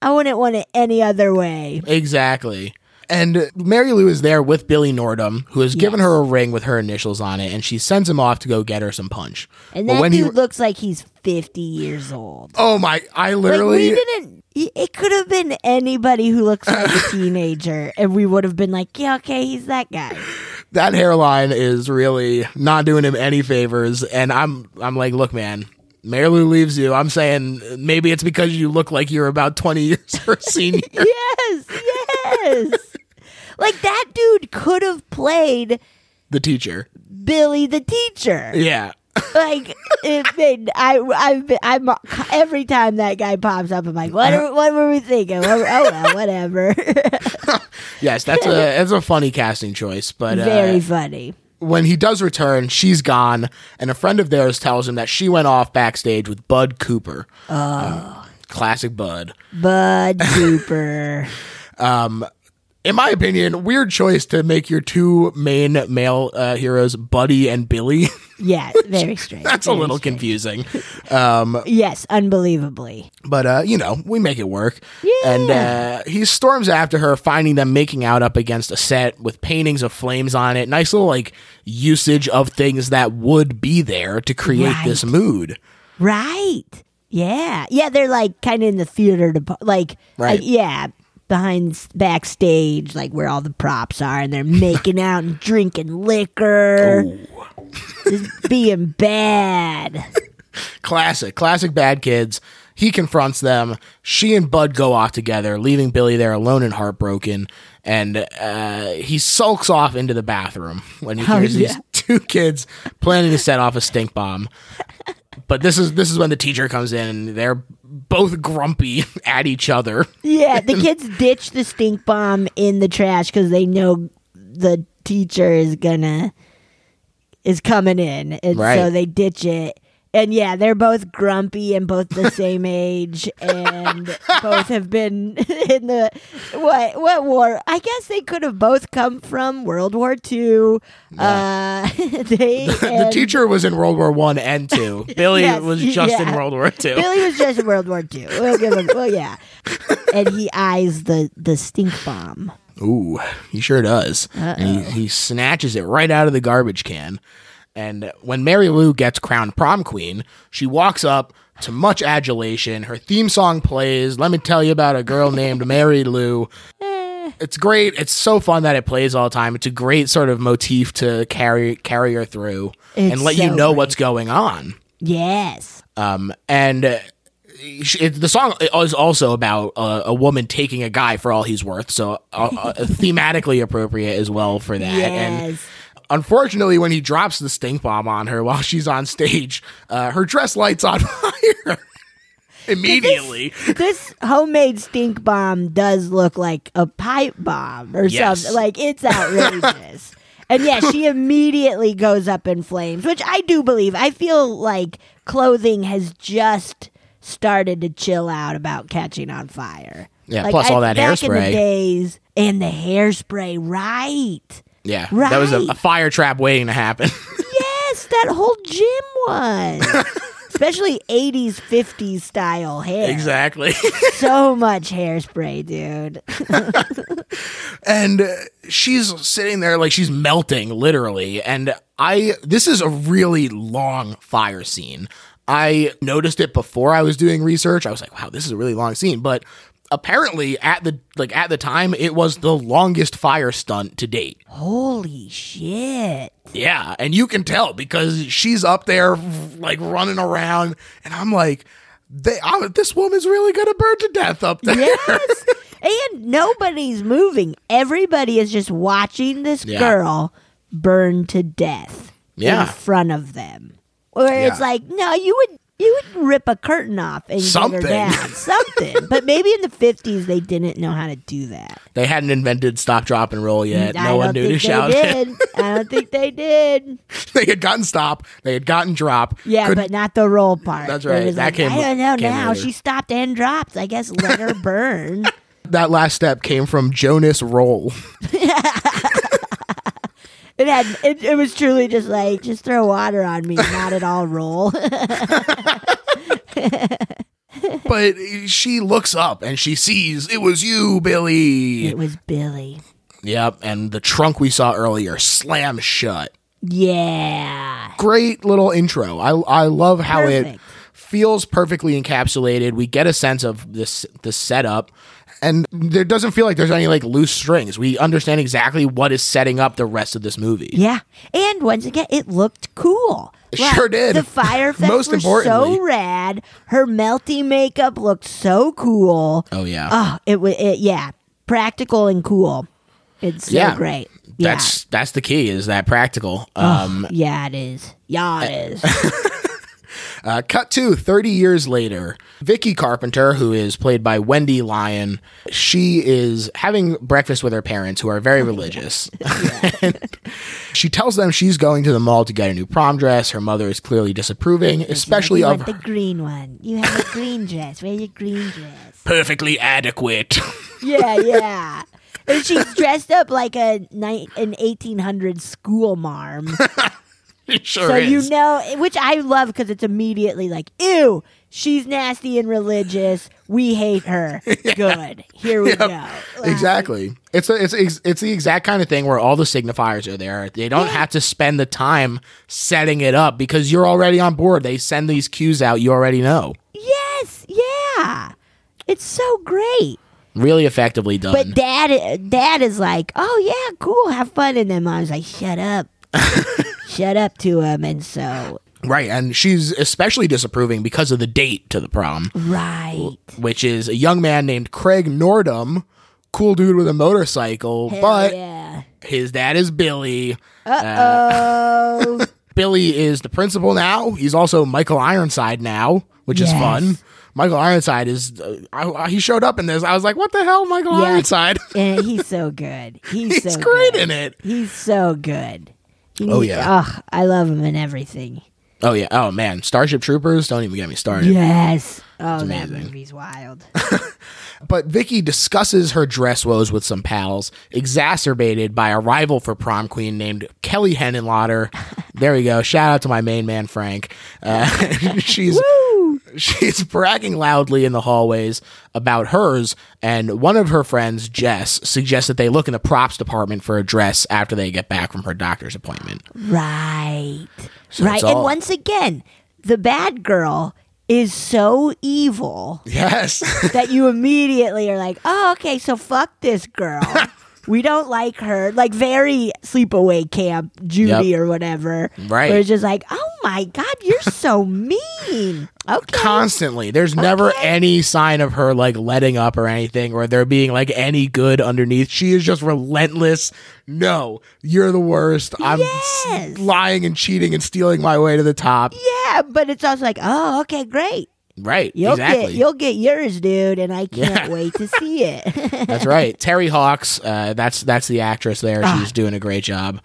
I wouldn't want it any other way. Exactly. And Mary Lou is there with Billy Nordham, who has given Yes. her a ring with her initials on it, and she sends him off to go get her some punch. And that when dude he, looks like he's 50 years old. oh my, I Like literally, we didn't. It could have been anybody who looks like a [LAUGHS] teenager, and we would have been like, "Yeah, okay, he's that guy." that hairline is really not doing him any favors. And I'm, I'm like, look, man, Mary Lou leaves you. I'm saying maybe it's because you look like you're about 20 years her [LAUGHS] senior. Yes, yes. Like that dude could have played the teacher. Billy the teacher. Yeah. [LAUGHS] Like it made I I've been, I'm every time that guy pops up, I'm like, what are, what were we thinking? What, oh well, [LAUGHS] whatever. [LAUGHS] Yes, that's a that's a funny casting choice, but uh, Very funny. when he does return, she's gone, and a friend of theirs tells him that she went off backstage with Bud Cooper. Oh. classic Bud. Bud Cooper. In my opinion, weird choice to make your two main male uh, heroes, Buddy and Billy. [LAUGHS] Yeah, very strange. That's a little strange. confusing. [LAUGHS] Um, yes, unbelievably. But, uh, you know, we make it work. Yeah. And uh, he storms after her, finding them making out up against a set with paintings of flames on it. Nice little, like, usage of things that would be there to create this mood. Right. Yeah. Yeah, they're like kind of in the theater to like Right. like, yeah, behind backstage like where all the props are and they're [LAUGHS] making out and drinking liquor. Just being bad. Classic, classic bad kids. He confronts them. She and Bud go off together, leaving Billy there alone and heartbroken. And uh, he sulks off into the bathroom when he Oh, hears yeah. these two kids planning to set off a stink bomb. But this is this is when the teacher comes in, and they're both grumpy [LAUGHS] at each other. Yeah, the [LAUGHS] kids ditch the stink bomb in the trash cuz they know the teacher is gonna is coming in. And Right. so they ditch it. And yeah, they're both grumpy and both the [LAUGHS] same age, and both have been [LAUGHS] in the what what war? I guess they could have both come from World War II. Uh, [LAUGHS] they the and teacher was in World War One and Two. Billy Yes, was just in. World War Two. Billy was just in World War II. We'll give him. Well, yeah, and he eyes the the stink bomb. Ooh, he sure does. And he, he snatches it right out of the garbage can. And when Mary Lou gets crowned prom queen, she walks up to much adulation. Her theme song plays. Let me tell you about a girl named Mary Lou. It's great. It's so fun that it plays all the time. It's a great sort of motif to carry carry her through and It's let you know great. what's going on. Yes. Um, and uh, she- it, the song is also about uh, a woman taking a guy for all he's worth, so uh, uh, [LAUGHS] thematically appropriate as well for that. And Yes. Unfortunately, when he drops the stink bomb on her while she's on stage, uh, her dress lights on [LAUGHS] fire immediately. this homemade stink bomb does look like a pipe bomb or Yes. something. Like it's outrageous. [LAUGHS] and yeah, she immediately goes up in flames, which I do believe. I feel like clothing has just started to chill out about catching on fire. Yeah, Like, plus all I- that back in the hairspray. days and the hairspray, right? Yeah, that was a, a fire trap waiting to happen. [LAUGHS] Yes, that whole gym one. [LAUGHS] Especially 80s, 50s style hair. exactly. [LAUGHS] So much hairspray, dude. and uh, she's sitting there like she's melting literally and i this is a really long fire scene i noticed it before i was doing research i was like wow this is a really long scene but apparently at the like at the time it was the longest fire stunt to date Holy shit. yeah and you can tell because she's up there like running around and i'm like they, I, this woman's really gonna burn to death up there Yes. [LAUGHS] and nobody's moving. Everybody is just watching this Yeah. girl burn to death Yeah. in front of them. Where it's like, no, you would You would rip a curtain off and Something. down. [LAUGHS] Something. but maybe in the 50s they didn't know how to do that. They hadn't invented stop, drop, and roll yet. I no one knew to shout. they did. [LAUGHS] I don't think they did. they had gotten stop. They had gotten drop. Yeah, Couldn't- but not the roll part. That's right. That like, came- I don't know now. later. She stopped and dropped. I guess let her [LAUGHS] burn. that last step came from Jonas Roll. It had. It, it was truly just like just throw water on me, not at all roll. [LAUGHS] but she looks up and she sees it was you, Billy. it was Billy. Yep, and the trunk we saw earlier slam shut. Yeah. Great little intro. I I love how it Perfect. Feels perfectly encapsulated. We get a sense of this the setup. And there doesn't feel like there's any like loose strings. We understand exactly what is setting up the rest of this movie. Yeah, and once again, it looked cool. It sure did. The fire [LAUGHS] effects Most were importantly. so rad. Her melty makeup looked so cool. Oh yeah. Oh, it was it, yeah, practical and cool. It's so Yeah. great. Yeah. That's that's the key is that practical. Um yeah, it is. Yeah, it is. [LAUGHS] Uh, cut to 30 years later. Vicky Carpenter, who is played by Wendy Lyon, she is having breakfast with her parents, who are very religious. [LAUGHS] [LAUGHS] She tells them she's going to the mall to get a new prom dress. Her mother is clearly disapproving, especially you of the green one. You have a green dress. Wear your green dress. perfectly adequate. [LAUGHS] Yeah, yeah. And she's dressed up like a ni- an 1800 school marm. It sure so is. you know, which I love because it's immediately like, ew, she's nasty and religious. We hate her. [LAUGHS] Good. Here we go. Like, Exactly. It's a, it's it's it's the exact kind of thing where all the signifiers are there. They don't have to spend the time setting it up because you're already on board. They send these cues out. You already know. Yes, yeah. It's so great. Really effectively done. But dad, dad is like, oh yeah, cool, have fun, and then mom's like, shut up, [LAUGHS] shut up to him, and so Right, and she's especially disapproving because of the date to the prom, right, which is a young man named Craig Nordham, cool dude with a motorcycle, Hell but yeah, his dad is Billy. oh, [LAUGHS] Billy is the principal now. He's also Michael Ironside now, which is fun. Michael Ironside is uh, I, I- he showed up in this. I was like, "What the hell, Michael Yeah. Ironside?" and [LAUGHS] he's so good. He's, He's so great good. in it. He's so good. Oh, yeah. oh, I love him in everything. Oh yeah. Oh man, Starship Troopers. Don't even get me started. Yes. Oh, that movie's wild. [LAUGHS] But Vicky discusses her dress woes with some pals, exacerbated by a rival for prom queen named Kelly Henenlotter. [LAUGHS] there we go. Shout out to my main man Frank. Uh, [LAUGHS] she's [LAUGHS] she's bragging loudly in the hallways about hers, and one of her friends, Jess, suggests that they look in the props department for a dress after they get back from her doctor's appointment. Right. So right. it's And once again, the bad girl is so evil Yes. that you immediately are like, oh, okay, so fuck this girl. [LAUGHS] we don't like her. Like very sleepaway camp Judy Yep. or whatever. Right. Where it's just like, oh my God, you're so [LAUGHS] mean. Okay. constantly. There's never any sign of her like letting up or anything, or there being like any good underneath. She is just relentless. No, you're the worst. I'm Yes. lying and cheating and stealing my way to the top. yeah, but it's also like, oh, okay, great. Right. You'll exactly. get you'll get yours, dude, and I can't Yeah. wait to see [LAUGHS] it. That's right. Terri Hawkes. Uh, that's that's the actress there. Ah. She's doing a great job.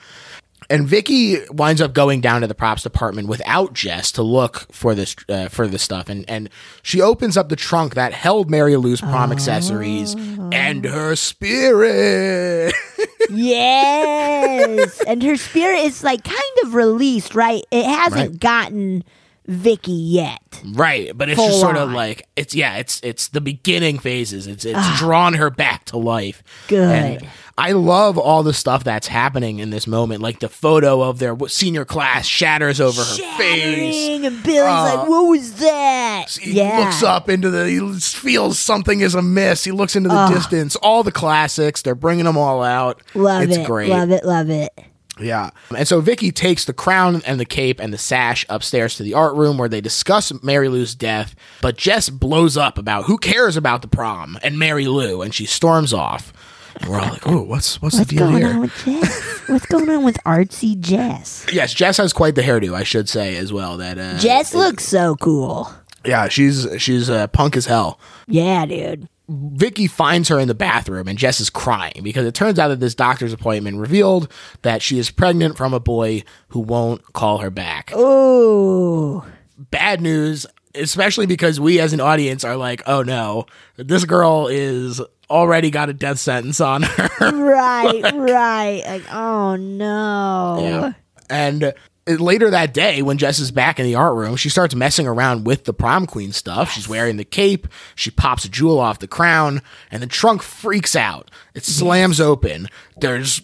And Vicky winds up going down to the props department without Jess to look for this uh, for this stuff, and and she opens up the trunk that held Mary Lou's prom accessories and her spirit. [LAUGHS] yes, and her spirit is like kind of released, right? It hasn't Right. gotten Vicky yet. Right, but it's Full just sort of on. Ah. like it's yeah, it's it's the beginning phases. It's it's drawn her back to life. Good. And I love all the stuff that's happening in this moment, like the photo of their senior class shatters over her face. Shattering, and Billy's like, "What was that?" He yeah, looks up into the he feels something is amiss. He looks into the distance. All the classics, they're bringing them all out. love it's it, great. love it, love it. Yeah. And so Vicky takes the crown and the cape and the sash upstairs to the art room where they discuss Mary Lou's death. But Jess blows up about who cares about the prom and Mary Lou, and she storms off. And we're all like, "Oh, what's what's, What's the deal going here?" on with Jess? What's going on with artsy Jess? yes, Jess has quite the hairdo, I should say as well. That uh, Jess looks so cool. yeah, she's she's uh, punk as hell. Yeah, dude. Vicky finds her in the bathroom and Jess is crying because it turns out that this doctor's appointment revealed that she is pregnant from a boy who won't call her back. Ooh. Bad news, especially because we as an audience are like, oh no, this girl is already got a death sentence on her. Right, [LAUGHS] right. Like, oh no. Yeah. And later that day, when Jess is back in the art room, she starts messing around with the prom queen stuff. She's wearing the cape. She pops a jewel off the crown, and the trunk freaks out. It slams open. There's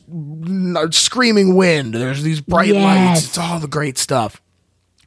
screaming wind. There's these bright Yes. lights. It's all the great stuff.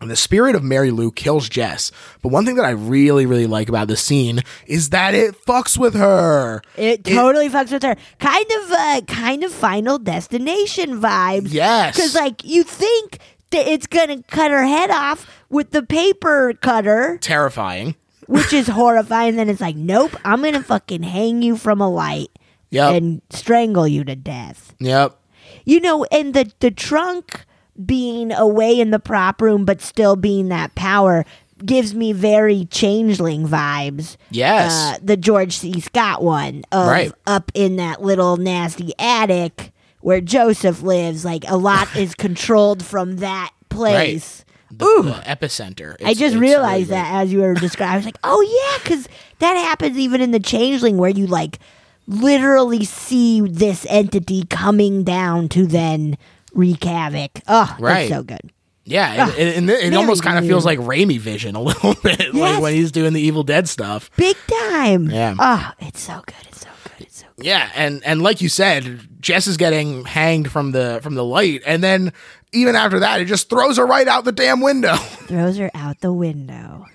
And the spirit of Mary Lou kills Jess. But one thing that I really, really like about this scene is that it fucks with her. It totally fucks with her. Kind of, uh, kind of Final Destination vibes. Yes. Because, like, you think it's gonna cut her head off with the paper cutter, Terrifying. which is horrifying. Then it's like, nope, I'm gonna fucking hang you from a light Yep. and strangle you to death. yep. You know, and the the trunk being away in the prop room, but still being that power. Gives me very changeling vibes. Yes. uh, the George C. Scott one of Right. up in that little nasty attic where Joseph lives. Like a lot [LAUGHS] is controlled from that place. the, Ooh. the epicenter. I just realized really that as you were describing. I was like, oh yeah, because that happens even in the Changeling where you like literally see this entity coming down to then wreak havoc. Oh, Right. that's so good. Yeah, and, and it, almost kind of feels like Raimi vision a [LAUGHS] little bit, like when he's doing the Evil Dead stuff. Big time. Yeah. Oh, it's so good. It's so good. It's so good. Yeah, and and like you said, Jess is getting hanged from the from the light, and then even after that, it just throws her right out the damn window. [LAUGHS] Throws her out the window.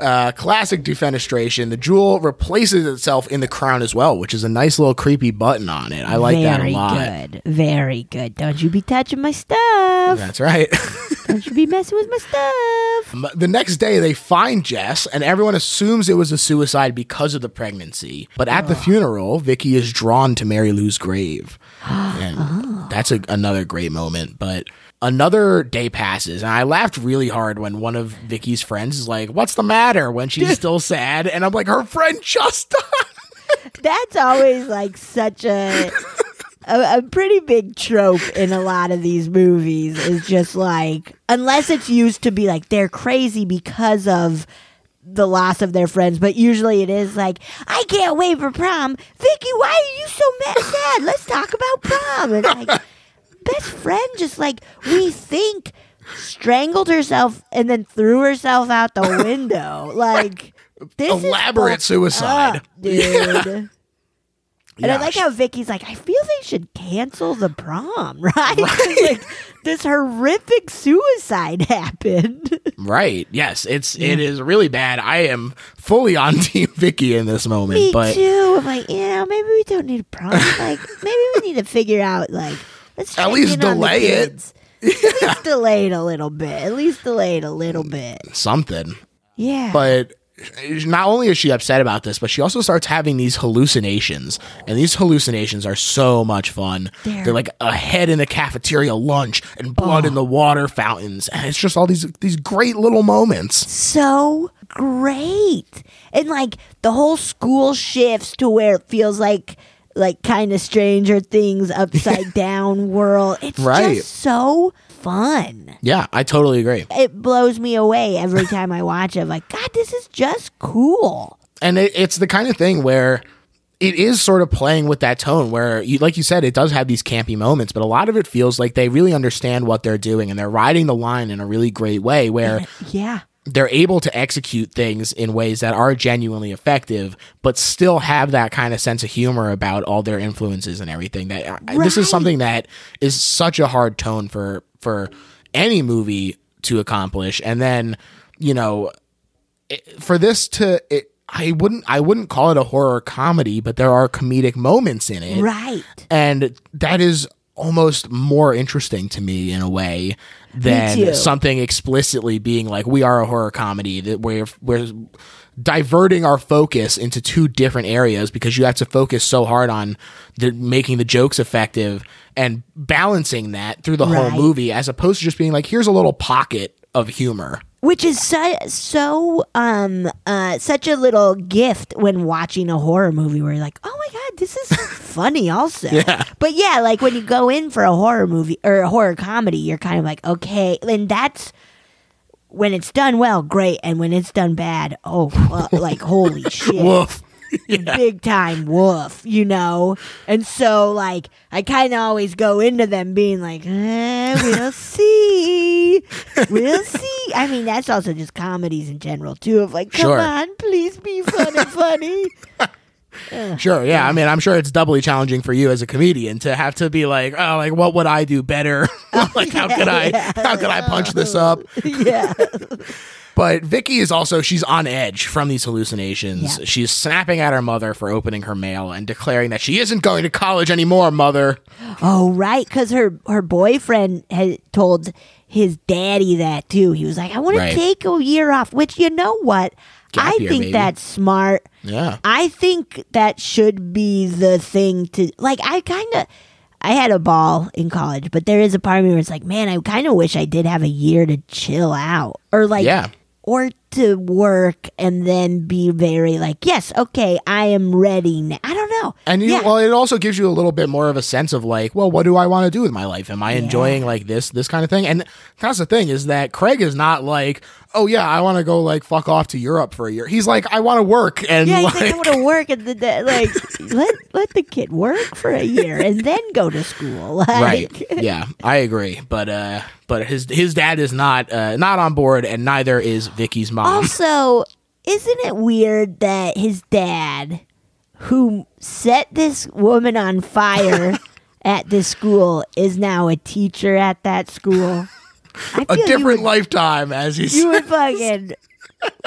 Uh, classic defenestration. The jewel replaces itself in the crown as well, which is a nice little creepy button on it. I like Very that a lot. Very good. Very good. Don't you be touching my stuff. That's right. [LAUGHS] Don't you be messing with my stuff. The next day, they find Jess, and everyone assumes it was a suicide because of the pregnancy. But at the funeral, Vicky is drawn to Mary Lou's grave. [GASPS] And that's a, another great moment. But another day passes, and I laughed really hard when one of Vicky's friends is like, What's the matter? when she's [LAUGHS] still sad. And I'm like, Her friend just died. That's always like such a, a a pretty big trope in a lot of these movies. Is just like unless it's used to be like they're crazy because of the loss of their friends, but usually it is like I can't wait for prom. Vicky, why are you so mad? Sad? Let's talk about prom. And like best friend just like we think strangled herself and then threw herself out the window. [LAUGHS] Like this Elaborate suicide. up, dude. [LAUGHS] And I like she- how Vicky's like, I feel they should cancel the prom, [LAUGHS] right? like this horrific suicide happened. Right. Yes. It's it is really bad. I am fully on Team Vicky in this moment. Me but too. I'm like, you know, maybe we don't need a prom. Like, maybe we need to figure out like let's At least in on the delay it. At least [LAUGHS] delay it a little bit. At least delay it a little bit. something. Yeah. But not only is she upset about this, but she also starts having these hallucinations. And these hallucinations are so much fun. They're- They're, like a head in the cafeteria lunch and blood Oh. in the water fountains. And it's just all these these great little moments. so great. And like the whole school shifts to where it feels like like kind of stranger things upside [LAUGHS] down world. It's Right. just so fun. Yeah, I totally agree. It blows me away every [LAUGHS] time I watch it. I'm like, God, this is just cool. and it, it's the kind of thing where it is sort of playing with that tone where you like you said it does have these campy moments but a lot of it feels like they really understand what they're doing and they're riding the line in a really great way where [LAUGHS] Yeah. They're able to execute things in ways that are genuinely effective but still have that kind of sense of humor about all their influences and everything that I- this is something that is such a hard tone for for any movie to accomplish. And then you know it- for this to it, I wouldn't I wouldn't call it a horror comedy, but there are comedic moments in it, Right. and that is almost more interesting to me in a way than something explicitly being like we are a horror comedy that we're we're diverting our focus into two different areas because you have to focus so hard on the, making the jokes effective and balancing that through the whole movie as opposed to just being like here's a little pocket of humor. Which is so, so um uh such a little gift when watching a horror movie where you're like oh my god this is [LAUGHS] funny also Yeah. but yeah like when you go in for a horror movie or a horror comedy you're kind of like okay and that's when it's done well great and when it's done bad oh fu- like holy [LAUGHS] shit Woof. [LAUGHS] big time woof, you know? And so, like, I kind of always go into them being like, eh, we'll [LAUGHS] see. We'll see. I mean, that's also just comedies in general, too, of like, come Sure. on, please be fun and funny. [LAUGHS] Sure, yeah. I mean, I'm sure it's doubly challenging for you as a comedian to have to be like, oh, like what would I do better? like how could I how could I punch this up? yeah. But Vicky is also she's on edge from these hallucinations. Yeah. She's snapping at her mother for opening her mail and declaring that she isn't going to college anymore, mother. Oh, right. Because her, her boyfriend had told his daddy that, too. He was like, I want Right. to take a year off, which, you know what? Gap I year, think baby. that's smart. Yeah. I think that should be the thing to like. I kind of, I had a ball in college, but there is a part of me where it's like, man, I kind of wish I did have a year to chill out, or like, Yeah. Or to work and then be very like, yes, okay, I am ready now. I don't know. And you yeah. well, it also gives you a little bit more of a sense of like, well, what do I want to do with my life? Am I enjoying like this this kind of thing? And that's the thing is that Craig is not like, oh yeah, I want to go like fuck off to Europe for a year. He's like, I want to work and yeah, he's like, like, I want to work at the da- like [LAUGHS] let let the kid work for a year and then go to school. [LAUGHS] Like, right. yeah, I agree. But uh, but his his dad is not uh, not on board, and neither is Vicky's mom. Also, isn't it weird that his dad, who set this woman on fire [LAUGHS] at this school, is now a teacher at that school? A different would, lifetime, as he's you would fucking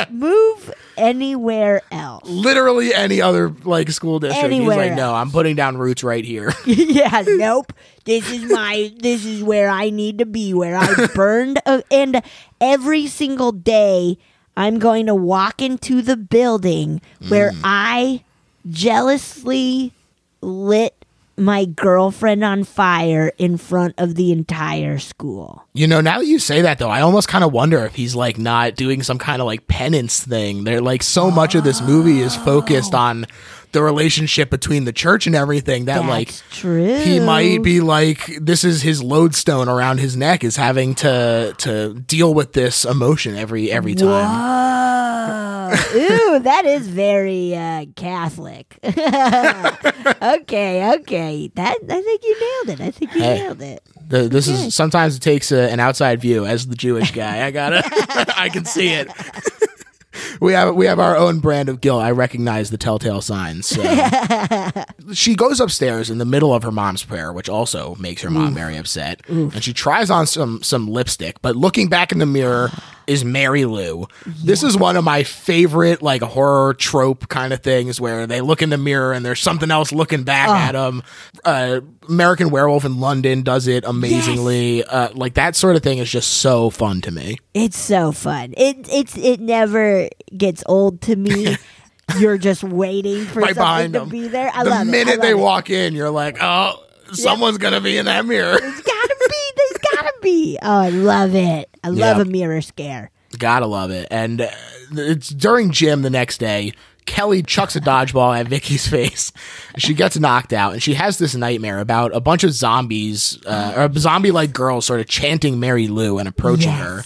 move anywhere else. literally any other like school district. Anywhere he's like, no, I'm putting down roots right here. [LAUGHS] yeah, [LAUGHS] nope. This is my. This is where I need to be. Where I [LAUGHS] burned, a, and every single day I'm going to walk into the building where mm. I jealously lit my girlfriend on fire in front of the entire school. You know, now that you say that though, I almost kind of wonder if he's like not doing some kind of like penance thing. They're like so much of this movie is focused on the relationship between the church and everything that That's like true. he might be like this is his lodestone around his neck is having to to deal with this emotion every every time. Whoa. [LAUGHS] Ooh, that is very uh, Catholic. [LAUGHS] okay, okay. That I think you nailed it. I think you Hey. nailed it. The, this is sometimes it takes a, an outside view as the Jewish guy. I gotta, [LAUGHS] I can see it. We have we have our own brand of guilt. I recognize the telltale signs. So. [LAUGHS] she goes upstairs in the middle of her mom's prayer, which also makes her mom very upset. And she tries on some some lipstick, but looking back in the mirror is Mary Lou. This is one of my favorite like horror trope kind of things where they look in the mirror and there's something else looking back at them. Uh, American Werewolf in London does it amazingly. Uh, like that sort of thing is just so fun to me. It's so fun. It it's it never gets old to me. [LAUGHS] You're just waiting for Right something to them. be there. I the love it. Minute they it. walk in, you're like, oh, someone's gonna be in that mirror. There's gotta be. There's gotta be. Oh, I love it. I love a mirror scare. Gotta love it. And uh, it's during gym the next day. Kelly chucks a dodgeball at Vicky's [LAUGHS] face. She gets knocked out, and she has this nightmare about a bunch of zombies, uh, or zombie-like girls, sort of chanting Mary Lou and approaching Yes. her,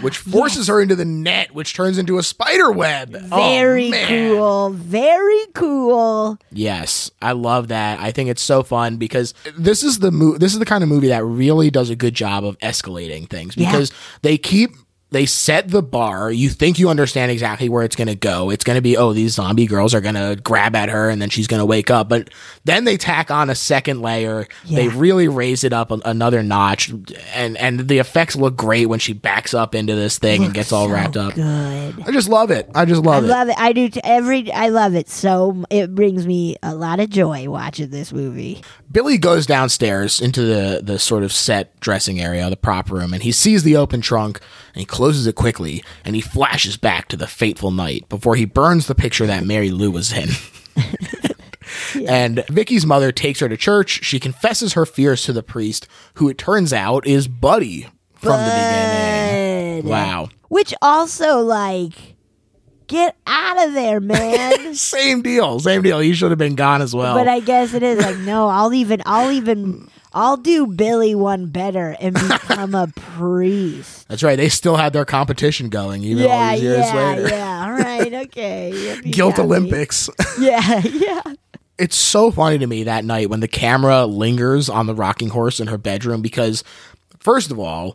which forces her into the net, which turns into a spider web. Oh, Very oh, cool. Very cool. Yes, I love that. I think it's so fun because this is the mo- this is the kind of movie that really does a good job of escalating things Yeah. because they keep they set the bar. You think you understand exactly where it's going to go. It's going to be oh these zombie girls are going to grab at her and then she's going to wake up. But then they tack on a second layer. They really raise it up a- another notch and and the effects look great when she backs up into this thing and gets all So wrapped up. Good. I just love it. I just I love it. I love it. I do. T- every. I love it so. It brings me a lot of joy watching this movie. Billy goes downstairs into the the sort of set dressing area, the prop room, and he sees the open trunk and he closes it quickly and he flashes back to the fateful night before he burns the picture that Mary Lou was in. [LAUGHS] And Vicky's mother takes her to church. She confesses her fears to the priest, who it turns out is Buddy from the beginning. Bud. Wow. Which also like get out of there, man. [LAUGHS] Same deal. Same deal. You should have been gone as well. But I guess it is like no. I'll even. I'll even. I'll do Billy one better and become a priest. That's right. They still had their competition going even all Yeah, these years yeah, later. yeah. All right, okay. [LAUGHS] Guilt. Olympics. [LAUGHS] Yeah, yeah. it's so funny to me that night when the camera lingers on the rocking horse in her bedroom because, first of all,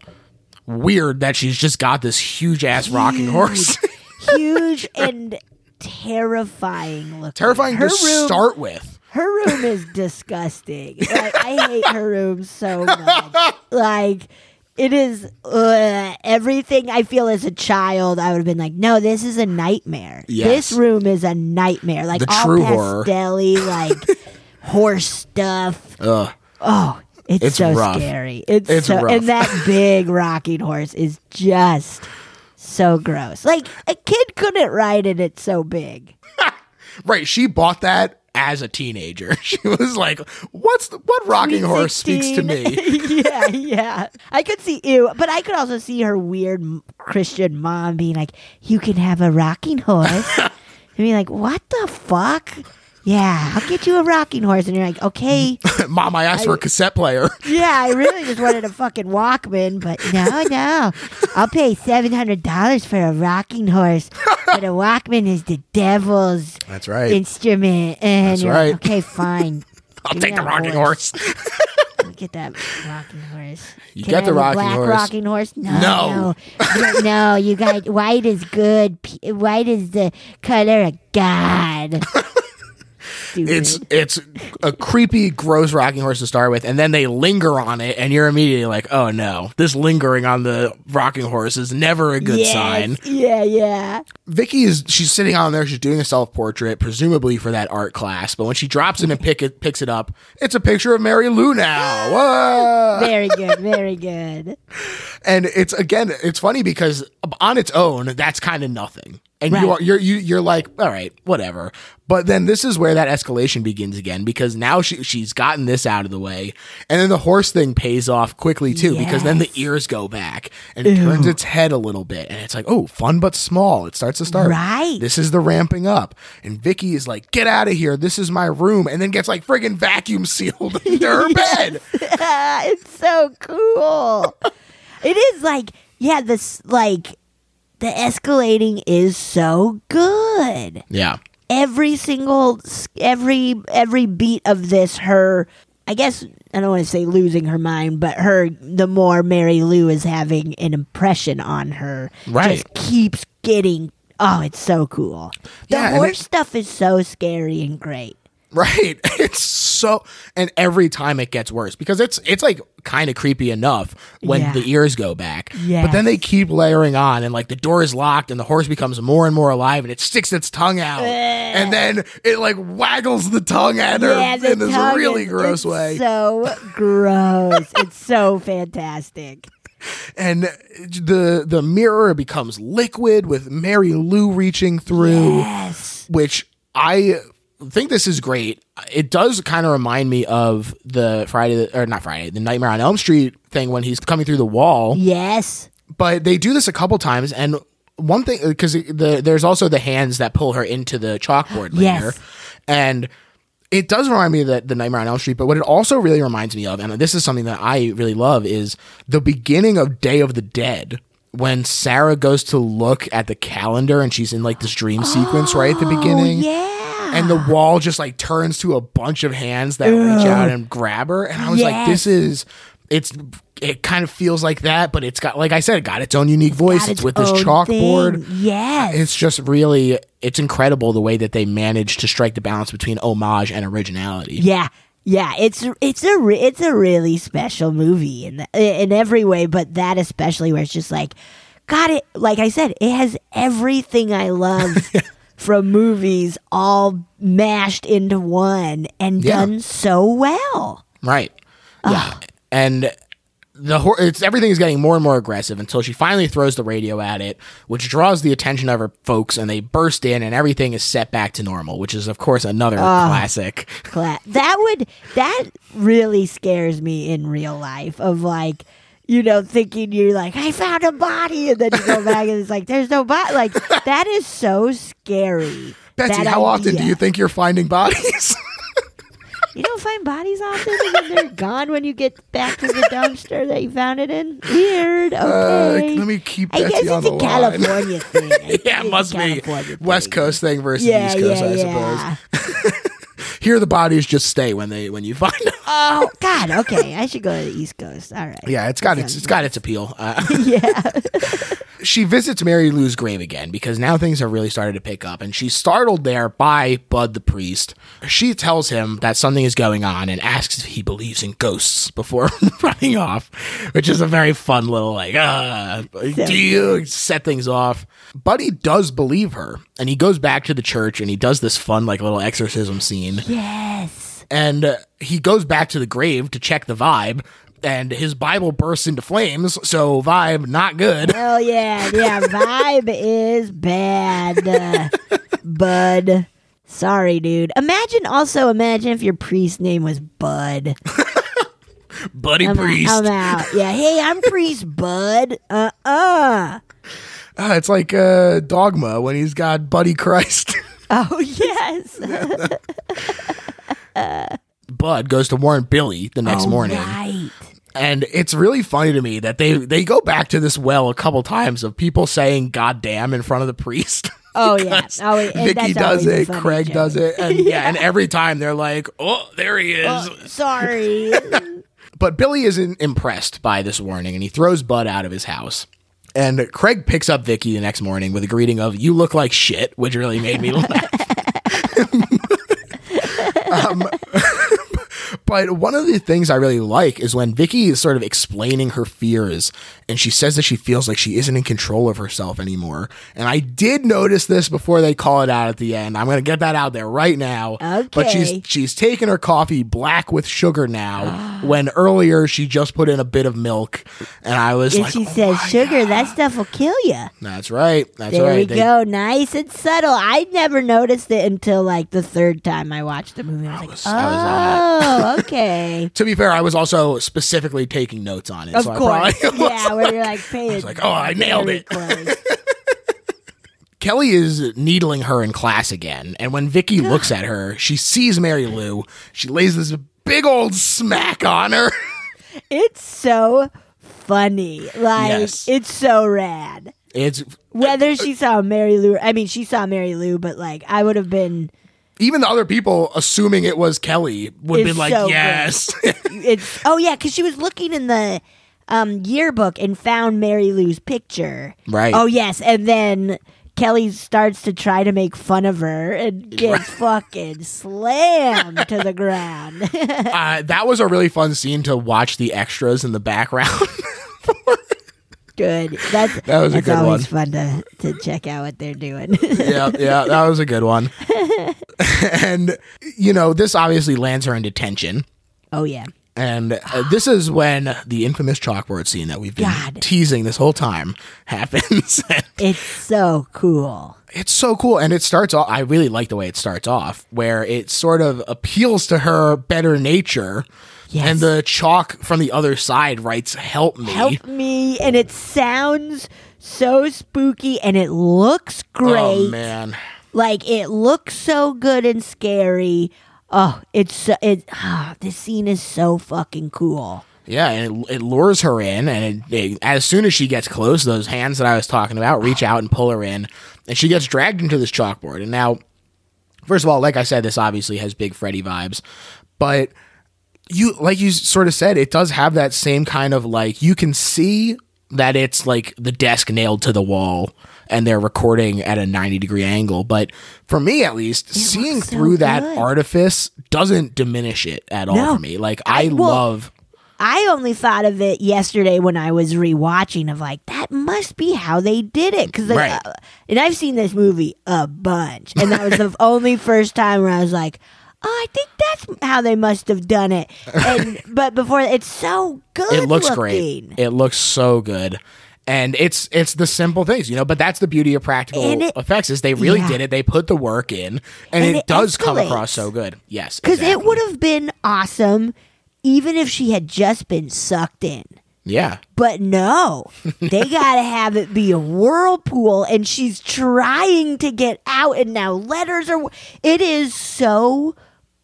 weird that she's just got this huge ass rocking horse. Huge and terrifying looking. Terrifying her to room, start with. Her room is disgusting. Like I hate her room so much. [LAUGHS] Like it is uh, everything I feel as a child. I would have been like, no, this is a nightmare. Yes. This room is a nightmare. Like The all true horror. pastel-y, like [LAUGHS] horse stuff. Ugh. Oh, it's, It's so rough. scary. It's, It's so, rough. and that big rocking horse is just so gross. Like a kid couldn't ride it. It's so big. [LAUGHS] Right. She bought that as a teenager. [LAUGHS] She was like, "What's the, what rocking horse speaks to me?" [LAUGHS] yeah, yeah. I could see ew, but I could also see her weird Christian mom being like, "You can have a rocking horse," and be like, "What the fuck?" Yeah, I'll get you a rocking horse, and you're like, "Okay." [LAUGHS] Mom, I asked for a cassette player. [LAUGHS] Yeah, I really just wanted a fucking Walkman, but no, no. I'll pay seven hundred dollars for a rocking horse, but a Walkman is the devil's That's right. instrument. And That's you're right. like, okay, fine. [LAUGHS] I'll Give take the rocking horse. Get that rocking horse. You Can get I the rocking black horse. rocking horse? No, No. no, no, no. You got white is good. P- White is the color of God. Stupid. It's it's a creepy, gross rocking horse to start with, and then they linger on it, and you're immediately like, "Oh no, this lingering on the rocking horse is never a good Yes, sign." Yeah, yeah. Vicky is she's sitting on there, she's doing a self portrait, presumably for that art class. But when she drops it and pick it, picks it up, it's a picture of Mary Lou now. [GASPS] Whoa! Very good, very good. [LAUGHS] and it's again, it's funny because on its own, that's kind of nothing. And you are you're you, you're like, all right, whatever. But then this is where that escalation begins again because now she she's gotten this out of the way, and then the horse thing pays off quickly too because then the ears go back and it turns its head a little bit, and it's like, oh, fun but small. It starts to start Right. This is the ramping up, and Vicky is like, get out of here. This is my room, and then gets like friggin' vacuum sealed [LAUGHS] into her [LAUGHS] bed. [LAUGHS] it's so cool. it is like, yeah, this like the escalating is so good. Yeah. Every single every every beat of this her I guess I don't want to say losing her mind, but her the more Mary Lou is having an impression on her, Right. just keeps getting. Oh, it's so cool. The Yeah, horse it- stuff is so scary and great. [LAUGHS] Right. It's so and every time it gets worse because it's it's like kind of creepy enough when Yeah. the ears go back. But then they keep layering on and like the door is locked and the horse becomes more and more alive and it sticks its tongue out. and then it like waggles the tongue at her Yeah, in this really is- gross it's way. So gross. it's so fantastic. and the the mirror becomes liquid with Mary Lou reaching through. Yes. which I think this is great. It does kind of remind me of the Friday or not Friday, the Nightmare on Elm Street thing when he's coming through the wall. Yes. But they do this a couple times, and one thing because the there's also the hands that pull her into the chalkboard later, Yes. and it does remind me of the, the Nightmare on Elm Street. But what it also really reminds me of, and this is something that I really love, is the beginning of Day of the Dead. When Sarah goes to look at the calendar and she's in like this dream sequence right at the oh, beginning, Oh, Yeah. And the wall just like turns to a bunch of hands that reach out and grab her and i was like this is it's it kind of feels like that but it's got like i said it got its own unique voice. Got it's with this chalkboard. thing. Uh, yes. it's just really it's incredible the way that they managed to strike the balance between homage and originality. Yeah. Yeah, it's it's a re- it's a really special movie in the, in every way, but that especially where it's just like, God, it. Like I said, it has everything I love [LAUGHS] from movies all mashed into one and Yeah. done so well. Right. Yeah. And the hor- it's everything is getting more and more aggressive until she finally throws the radio at it, which draws the attention of her folks, and they burst in, and everything is set back to normal, which is of course another classic. Cla- that would that really scares me in real life of like you know thinking you're like i found a body and then you go [LAUGHS] back and it's like there's no body like that is so scary Betsy, That how often do you think you're finding bodies? [LAUGHS] you don't find bodies often and then they're gone when you get back to the dumpster that you found it in weird Uh, let me keep i Betsy guess on [LAUGHS] it's the a line. california thing yeah, it must be California West thing. Coast thing versus yeah, East Coast, yeah, I yeah. suppose. Here, the bodies just stay when they when you [LAUGHS] find them. Oh God! Okay, I should go to the East Coast. All right. Yeah, it's got its it's got its appeal. Uh, [LAUGHS] yeah. [LAUGHS] she visits Mary Lou's grave again because now things have really started to pick up, and she's startled there by Bud the priest. She tells him that something is going on and asks if he believes in ghosts before [LAUGHS] running off, which is a very fun little like, uh, do you set things off? Buddy does believe her, and he goes back to the church and he does this fun like little exorcism scene Yes. and uh, he goes back to the grave to check the vibe and his bible bursts into flames so vibe not good Oh yeah, yeah. [LAUGHS] Vibe is bad, uh, Bud. Sorry, dude. Imagine also imagine if your priest name was Bud. [LAUGHS] buddy I'm, priest I'm out. Yeah. Hey, I'm priest Bud. Uh uh Ah, it's like uh, dogma when he's got buddy christ [LAUGHS] Oh yes. bud goes to warn billy the next Oh, morning Right. And it's really funny to me that they they go back to this well a couple times of people saying god damn in front of the priest [LAUGHS] Oh yeah. Oh, and Vicky does it, Craig joke. does it, and [LAUGHS] yeah. and every time they're like, "Oh, there he is." Oh, sorry. [LAUGHS] But Billy isn't impressed by this warning and he throws Bud out of his house. And Craig picks up Vicky the next morning with a greeting of "You look like shit," which really made me laugh. um, but one of the things I really like is when Vicky is sort of explaining her fears and she says that she feels like she isn't in control of herself anymore. And I did notice this before they call it out at the end. I'm going to get that out there right now. Okay. But she's she's taking her coffee black with sugar now [GASPS] when earlier she just put in a bit of milk and I was if like she "Oh says sugar, God." that stuff will kill you. That's right. That's There right. There we go. Nice and subtle. I never noticed it until like the third time I watched the movie. I was, was- like, I was oh, okay. [LAUGHS] To be fair, I was also specifically taking notes on it. Of so course. [LAUGHS] yeah, where you're like paying. like, oh, I nailed it. [LAUGHS] Kelly is needling her in class again, and when Vicky [GASPS] looks at her, she sees Mary Lou. She lays this big old smack on her. it's so funny. Like Yes. it's so rad. It's Whether she saw Mary Lou, I mean, she saw Mary Lou, but like I would have been. Even the other people assuming it was Kelly would be like, so yes. It's oh yeah, because she was looking in the um, yearbook and found Mary Lou's picture. Right. Oh yes, and then Kelly starts to try to make fun of her and gets [LAUGHS] fucking slammed to the ground. [LAUGHS] uh, that was a really fun scene to watch the extras in the background. [LAUGHS] good. That's That was a that's good always fun to to check out what they're doing. yeah, [LAUGHS] yeah, that was a good one. [LAUGHS] and you know, this obviously lands her in detention. oh yeah. And uh, this is when the infamous chalkboard scene that we've been God. teasing this whole time [LAUGHS] happens. It's so cool. it's so cool. And it starts off, I really like the way it starts off, where it sort of appeals to her better nature. Yes. And the chalk from the other side writes, Help me. Help me and it sounds so spooky and it looks great. Oh, man. Like it looks so good and scary. Oh, it's so, it. Ah, this scene is so fucking cool. Yeah, and it, it lures her in, and it, it, as soon as she gets close, those hands that I was talking about reach out and pull her in, and she gets dragged into this chalkboard. And now, first of all, like I said, this obviously has big Freddy vibes, but you, like you sort of said, it does have that same kind of like you can see that it's like the desk nailed to the wall and they're recording at a 90 degree angle. But for me, at least, seeing so through that artifice doesn't diminish it at all for me. Like, I, I- well, love. I only thought of it yesterday when I was rewatching of like that must be how they did it because Right. uh, and I've seen this movie a bunch and that was the [LAUGHS] only first time where I was like oh I think that's how they must have done it and [LAUGHS] but before it's so good it looks looking. great. It looks so good. And it's it's the simple things, you know, but that's the beauty of practical it- effects is they really yeah. did it. They put the work in and, And it, it does come across so good. Yes. because it would have been awesome even if she had just been sucked in. Yeah. But no, they [LAUGHS] got to have it be a whirlpool, and she's trying to get out, and now letters are. It is so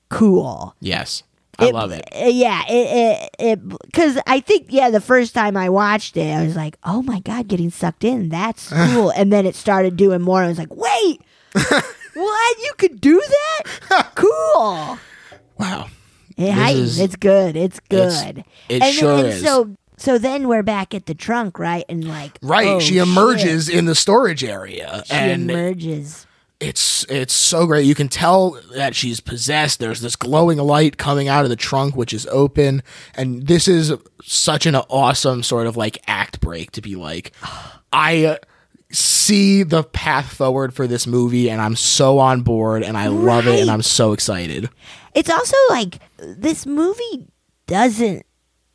cool. Yes. I love it. Yeah, it it because I think yeah, the first time I watched it, I was like, oh my god, getting sucked in, that's [LAUGHS] cool, and then it started doing more. I was like, wait, [LAUGHS] what? You could do that? cool. Wow. It This heightens. is- it's good. It's It's- good. it and, sure and is. So so then we're back at the trunk, right? And like Right. oh, she shit. emerges in the storage area. She and emerges. It's it's so great. You can tell that she's possessed. There's this glowing light coming out of the trunk, which is open, and this is such an awesome sort of like act break to be like, I see the path forward for this movie, and I'm so on board, and I love it, and I'm so excited. It's also like this movie doesn't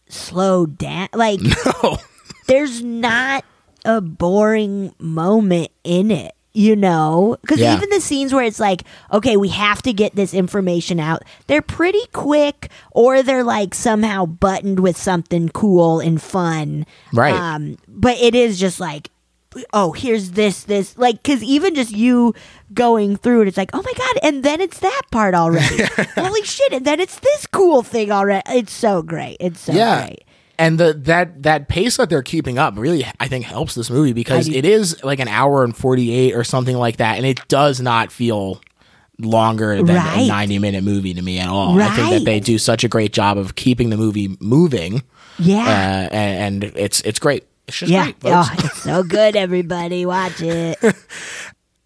slow down. Like [LAUGHS] Oh, there's not a boring moment in it. You know, because Yeah. even the scenes where it's like, okay, we have to get this information out, they're pretty quick, or they're like somehow buttoned with something cool and fun. Right. Um, but it is just like, oh, here's this, this, like, because even just you going through it, it's like, oh my god, and then it's that part already. [LAUGHS] Holy shit! And then it's this cool thing already. It's so great. It's so yeah. great. And the that that pace that they're keeping up really I think helps this movie because it is like an hour and 48 or something like that and it does not feel longer than a 90 minute movie to me at all. I think that they do such a great job of keeping the movie moving. Uh, Yeah. and, and it's it's great. It's just yeah. great. folks. Oh, it's so good, everybody. Watch it. [LAUGHS]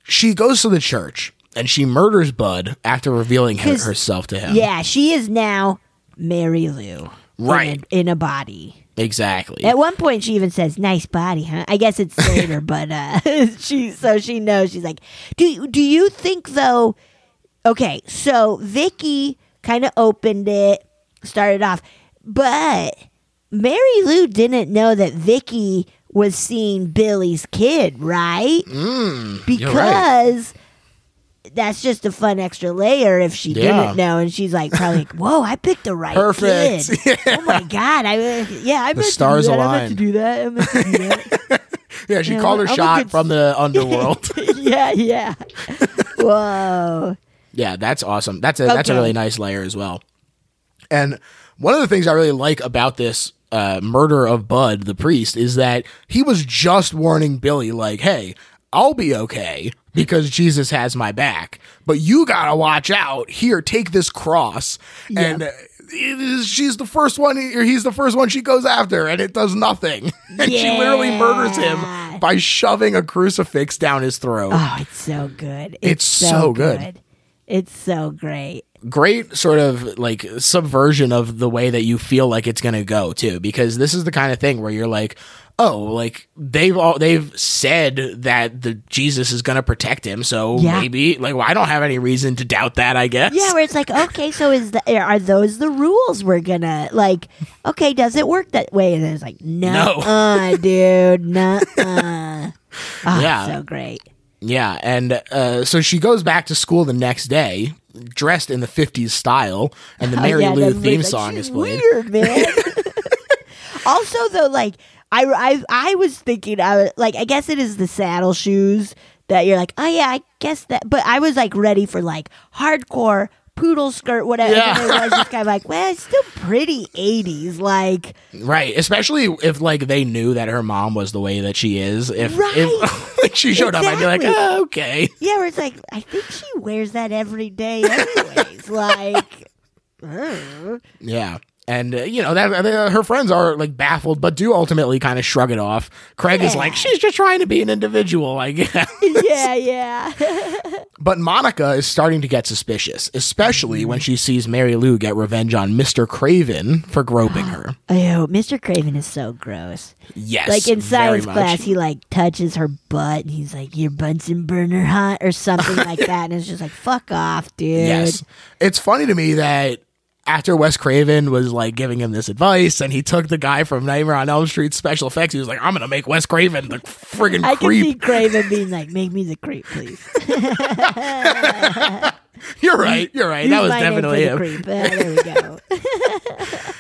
She goes to the church and she murders Bud after revealing her, herself to him. Yeah, she is now Mary Lou. In a- Right. In a, body. Exactly. At one point she even says, Nice body, huh? I guess it's later, [LAUGHS] but uh [LAUGHS] she so she knows she's like Do do you think though Okay, so Vicky kind of opened it, started off, but Mary Lou didn't know that Vicky was seeing Billy's kid, right? Mm, you're right. That's just a fun extra layer if she Yeah. didn't know and she's like probably like whoa i picked the right Perfect. kid [LAUGHS] oh my god i yeah i meant stars to do that. i meant to do that I meant to do that. Yeah, she Yeah, called her I'm shot good from the [LAUGHS] underworld. [LAUGHS] yeah yeah whoa Yeah, that's awesome. That's a that's a really nice layer as well. And one of the things I really like about this uh, murder of Bud, the priest, is that he was just warning Billy, like, "Hey, I'll be okay because Jesus has my back, but you gotta watch out. Here, take this cross." And uh, it is- she's the first one, or he's the first one she goes after, and it does nothing. [LAUGHS] and she literally murders him by shoving a crucifix down his throat. oh it's so good It's so good. It's so great great sort of like subversion of the way that you feel like it's going to go too because this is the kind of thing where you're like oh like they've all they've said that the Jesus is going to protect him so Yeah. maybe like well, I don't have any reason to doubt that I guess Yeah, where it's like, [LAUGHS] okay, so is the are those the rules we're gonna like? Okay, does it work that way? And then it's like, no, No. uh, dude, no, uh. Oh, Yeah. so great. Yeah and uh, so she goes back to school the next day dressed in the 50s style and the Oh, Mary yeah, Lou theme like, song "She's is played Weird, man. [LAUGHS] [LAUGHS] also, though, like I, I, I was thinking, I was, like, I guess it is the saddle shoes that you're like, oh yeah, I guess that. But I was like ready for like hardcore poodle skirt, whatever. Yeah. It was just [LAUGHS] kind of like, well, it's still pretty '80s, like. Right, especially if like they knew that her mom was the way that she is. If Right. if [LAUGHS] like, she showed up, I'd be like, oh, okay. Yeah, where it's like, I think she wears that every day, anyways. like, uh, [LAUGHS] Yeah. And uh, you know that uh, her friends are like baffled, but do ultimately kind of shrug it off. Craig is like, she's just trying to be an individual, I guess. [LAUGHS] yeah, yeah. [LAUGHS] But Monica is starting to get suspicious, especially when she sees Mary Lou get revenge on Mr. Craven for groping her. [GASPS] oh, Mr. Craven is so gross. Yes, Like in science class, he like touches her butt and he's like, "Your Bunsen burner hot" or something like [LAUGHS] that, and it's just like, "Fuck off, dude." Yes. It's funny to me that after Wes Craven was like giving him this advice and he took the guy from Nightmare on Elm Street special effects, he was like, I'm going to make Wes Craven the friggin' I can see. Craven [LAUGHS] being like, "Make me the creep, please." You're right. You're right. That was definitely the him. creep. Uh, there we go. [LAUGHS]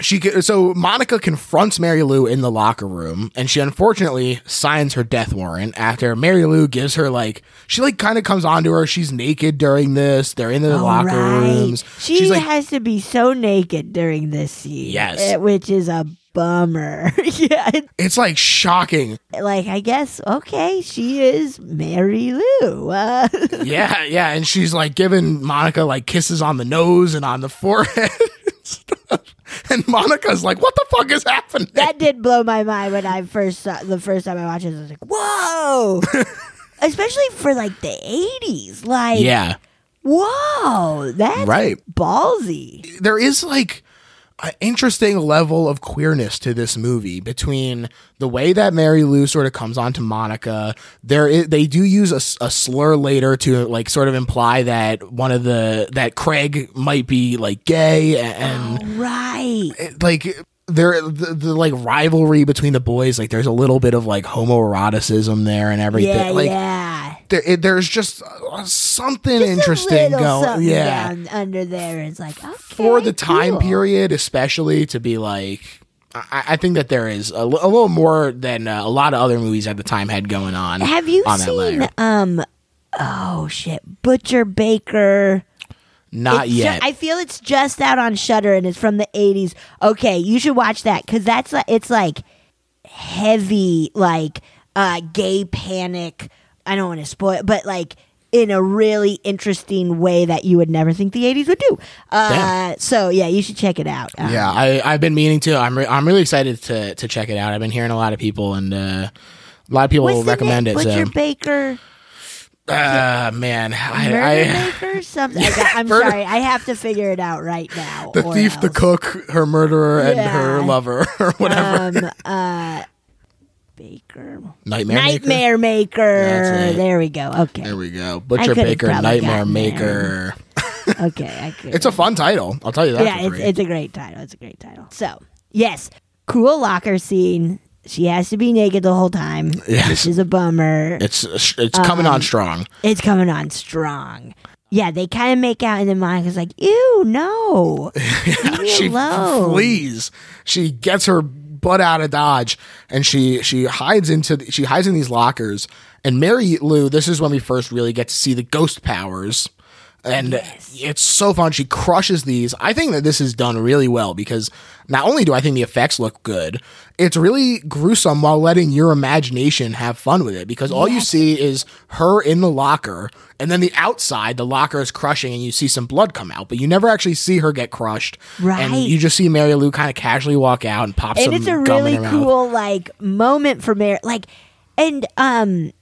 She so Monica confronts Mary Lou in the locker room and she unfortunately signs her death warrant after Mary Lou gives her like she like kind of comes onto her. She's naked during this. They're in the All locker right. rooms. She She's like has to be so naked during this scene. Yes. eh, which is a bummer. [LAUGHS] yeah, it's like shocking. like I guess okay, she is Mary Lou. Uh, [LAUGHS] yeah, yeah, and she's like giving Monica like kisses on the nose and on the forehead. [LAUGHS] and stuff. [LAUGHS] And Monica's like, "What the fuck is happening?" that did blow my mind when I first saw the first time I watched it. I was like, whoa. [LAUGHS] Especially for like the 80s. Like, yeah, whoa, that's Right. ballsy. there is like an interesting level of queerness to this movie between the way that Mary Lou sort of comes on to Monica. There, is, they do use a, a, slur later to like sort of imply that one of the that Craig might be like gay and. Oh, right. like there the, the like rivalry between the boys like there's a little bit of like homoeroticism there and everything Yeah, like yeah. There, it, there's just uh, something Just interesting going yeah under there. It's like, okay. for the time cool. period especially to be like I, I think that there is a, little more than uh, a lot of other movies at the time had going on. Have you on seen um oh shit, Butcher Baker? Not It's ju- yet. I feel it's just out on Shudder and it's from the 80s. Okay, you should watch that cuz that's like it's like heavy like uh gay panic. I don't want to spoil but like in a really interesting way that you would never think the 80s would do. Uh so yeah, you should check it out. Uh, yeah, I I've been meaning to. I'm re- I'm really excited to to check it out. I've been hearing a lot of people and uh, a lot of people recommend name? it. Butcher So, Baker, uh, man, Murder I, [LAUGHS] I Baker, something. I Murder- sorry, I have to figure it out right now. the thief, the cook, her murderer, and her lover, [LAUGHS] or whatever. um, uh, Baker. Nightmare. Maker? Nightmare Maker. It. There we go. Okay. There we go. Butcher Baker, Nightmare. Maker. [LAUGHS] Okay. [LAUGHS] It's a fun title. I'll tell you that. yeah. It's, it's a great title. It's a great title. So yes, cool locker scene. She has to be naked the whole time, Yes. which is a bummer. It's it's coming Um, on strong. It's coming on strong. Yeah, they kind of make out, and then Monica's like, "Ew, no, [LAUGHS] leave me she alone." flees. She gets her butt out of dodge, and she she hides into the, she hides in these lockers. And Mary Lou, this is when we first really get to see the ghost powers. And it's so fun. She crushes these. I think that this is done really well because not only do I think the effects look good, it's really gruesome while letting your imagination have fun with it because all you see is her in the locker and then the outside the locker is crushing and you see some blood come out but you never actually see her get crushed Right. and you just see mary lou kind of casually walk out and pop and some it's a really in her mouth. cool like moment for Mary. Like, and um,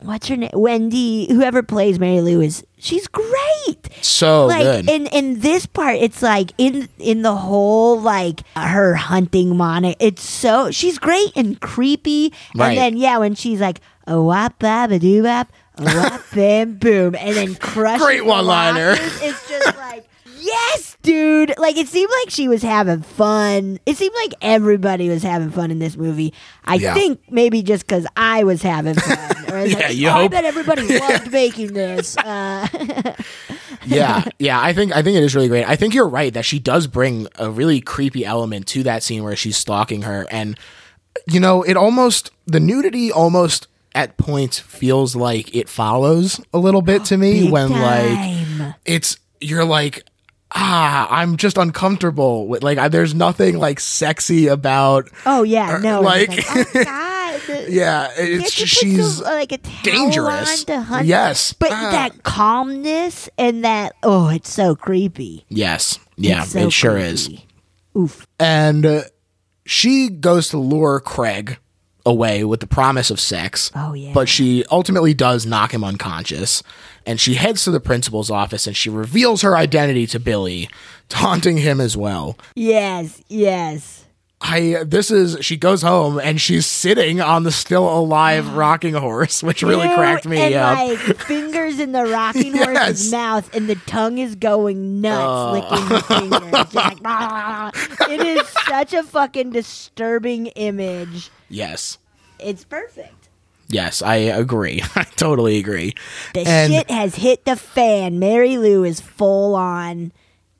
what's her name? Wendy, whoever plays Mary Lou is she's great. so like good in in this part, it's like in in the whole like her hunting Monica. It's so she's great and creepy. Right. And then yeah, when she's like a wap bab a doo bap a wap [LAUGHS] bam boom, and then crush Great one-liner. It's just like. Yes, dude. Like it seemed like she was having fun. It seemed like everybody was having fun in this movie. I Yeah. think maybe just because I was having fun. [LAUGHS] Or I Yeah, like, you "Oh, I hope." bet everybody [LAUGHS] loved making this. Uh, [LAUGHS] yeah yeah i think i think it is really great i think you're right that she does bring a really creepy element to that scene where she's stalking her and you know it almost the nudity almost at points feels like it follows a little bit [GASPS] to me Big when like it's you're like ah i'm just uncomfortable with like I, there's nothing like sexy about Oh yeah, no. like- Like, [LAUGHS] oh God. [LAUGHS] yeah it's she's some, like a dangerous. on to hunt? Yes. but Ah. that calmness and that oh, it's so creepy. yes yeah so it sure is. Oof. and uh, she goes to lure Craig away with the promise of sex. Oh, yeah. But she ultimately does knock him unconscious, and she heads to the principal's office and she reveals her identity to Billy, [LAUGHS] taunting him as well. Yes, yes. I this is she goes home and she's sitting on the still alive [GASPS] rocking horse, which really Ew, cracked me and up. like fingers in the rocking [LAUGHS] Yes. horse's mouth, and the tongue is going nuts, licking the fingers. Like, "Ah." it is [LAUGHS] such a fucking disturbing image. yes. It's perfect. Yes, I agree. [LAUGHS] I totally agree. The And- shit has hit the fan. Mary Lou is full on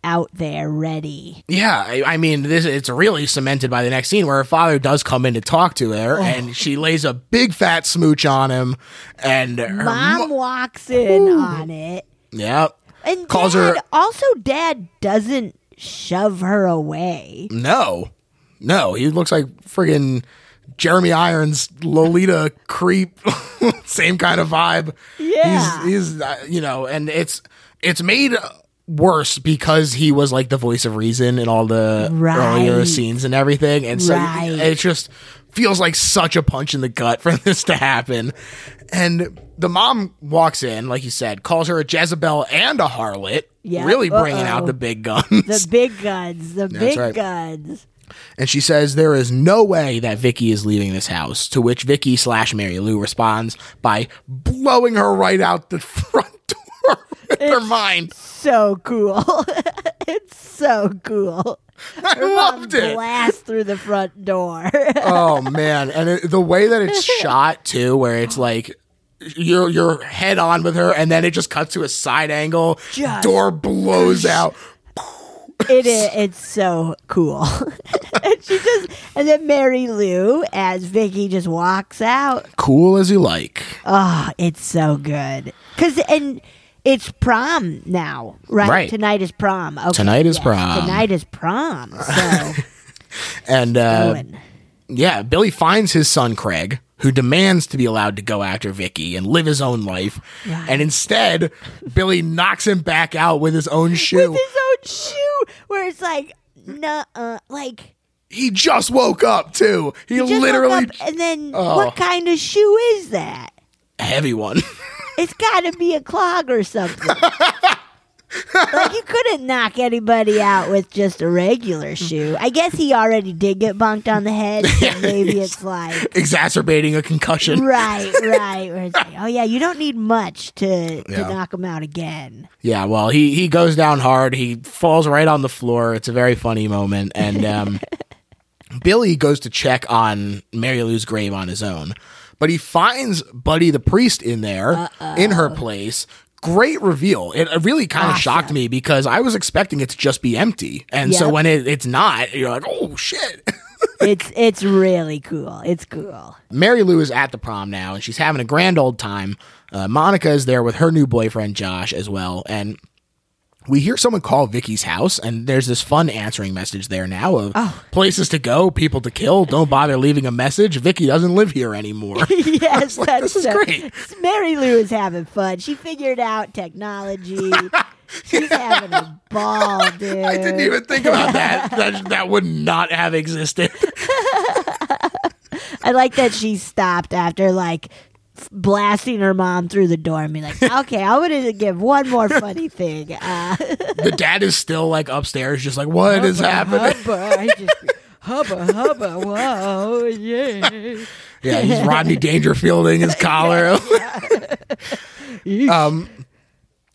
out there, ready. Yeah, I, I mean, this it's really cemented by the next scene where her father does come in to talk to her, and she lays a big fat smooch on him, and her Mom mo- walks in on it, yeah, and Calls dad, her- also dad doesn't shove her away. no, no, he looks like friggin' Jeremy Irons, Lolita creep, [LAUGHS] same kind of vibe. Yeah. he's he's uh, you know, and it's it's made worse because he was like the voice of reason in all the earlier scenes and everything, and so Right. it just feels like such a punch in the gut [LAUGHS] for this to happen. And the mom walks in, like you said, calls her a Jezebel and a harlot, Yeah. really bringing Uh-oh. out the big guns. The big guns, the big right. guns. and she says there is no way that Vicky is leaving this house. To which Vicky slash Mary Lou responds by blowing her right out the [LAUGHS] front door [LAUGHS] her mind. So cool. [LAUGHS] it's so cool. I Her loved it. Blast through the front door. [LAUGHS] Oh man, and it, the way that it's shot too, where it's like. You're you're head on with her, and then it just cuts to a side angle. Just- Door blows out. it is. It's so cool. and she just, and then Mary Lou, as Vicky just walks out. Cool as you like. Oh, it's so good. Cause and it's prom now, right? Right. Tonight is prom. Okay, Tonight is yes, prom. Tonight is prom. So, [LAUGHS] And uh, yeah, Billy finds his son Craig, who demands to be allowed to go after Vicky and live his own life. Right. And instead, Billy knocks him back out with his own shoe. with his own shoe, where it's like, nah, uh, like he just woke up too. He, woke literally up, and then Oh. what kind of shoe is that? a heavy one. [LAUGHS] It's got to be a clog or something. like you couldn't knock anybody out with just a regular shoe. I guess he already did get bunked on the head, so [LAUGHS] maybe it's like exacerbating a concussion. right, [LAUGHS] right. Where it's like, oh yeah, you don't need much to to Yeah. knock him out again. Yeah, well, he he goes down hard. He falls right on the floor. It's a very funny moment, and um, [LAUGHS] Billy goes to check on Mary Lou's grave on his own, but he finds Buddy the priest in there in her place. Great reveal. It really kind of shocked me because I was expecting it to just be empty, and so when it, it's not, you're like, oh shit. [LAUGHS] It's it's really cool. It's cool. Mary Lou is at the prom now, and she's having a grand old time. Uh, Monica is there with her new boyfriend Josh as well, and we hear someone call Vicky's house, and there's this fun answering message there now of Oh. places to go, people to kill. Don't bother leaving a message. Vicky doesn't live here anymore. [LAUGHS] [LAUGHS] yes, like, that's this is so- great. Mary Lou is having fun. She figured out technology. [LAUGHS] She's having a ball, dude. I didn't even think about that. that. That would not have existed. I like that she stopped after like blasting her mom through the door and be like, [LAUGHS] "Okay, I'm gonna give one more funny thing." Uh, [LAUGHS] the dad is still like upstairs, just like, what is happening? Hubba, I just, hubba, hubba, whoa, yeah. Yeah, he's Rodney [LAUGHS] Dangerfielding his collar. um,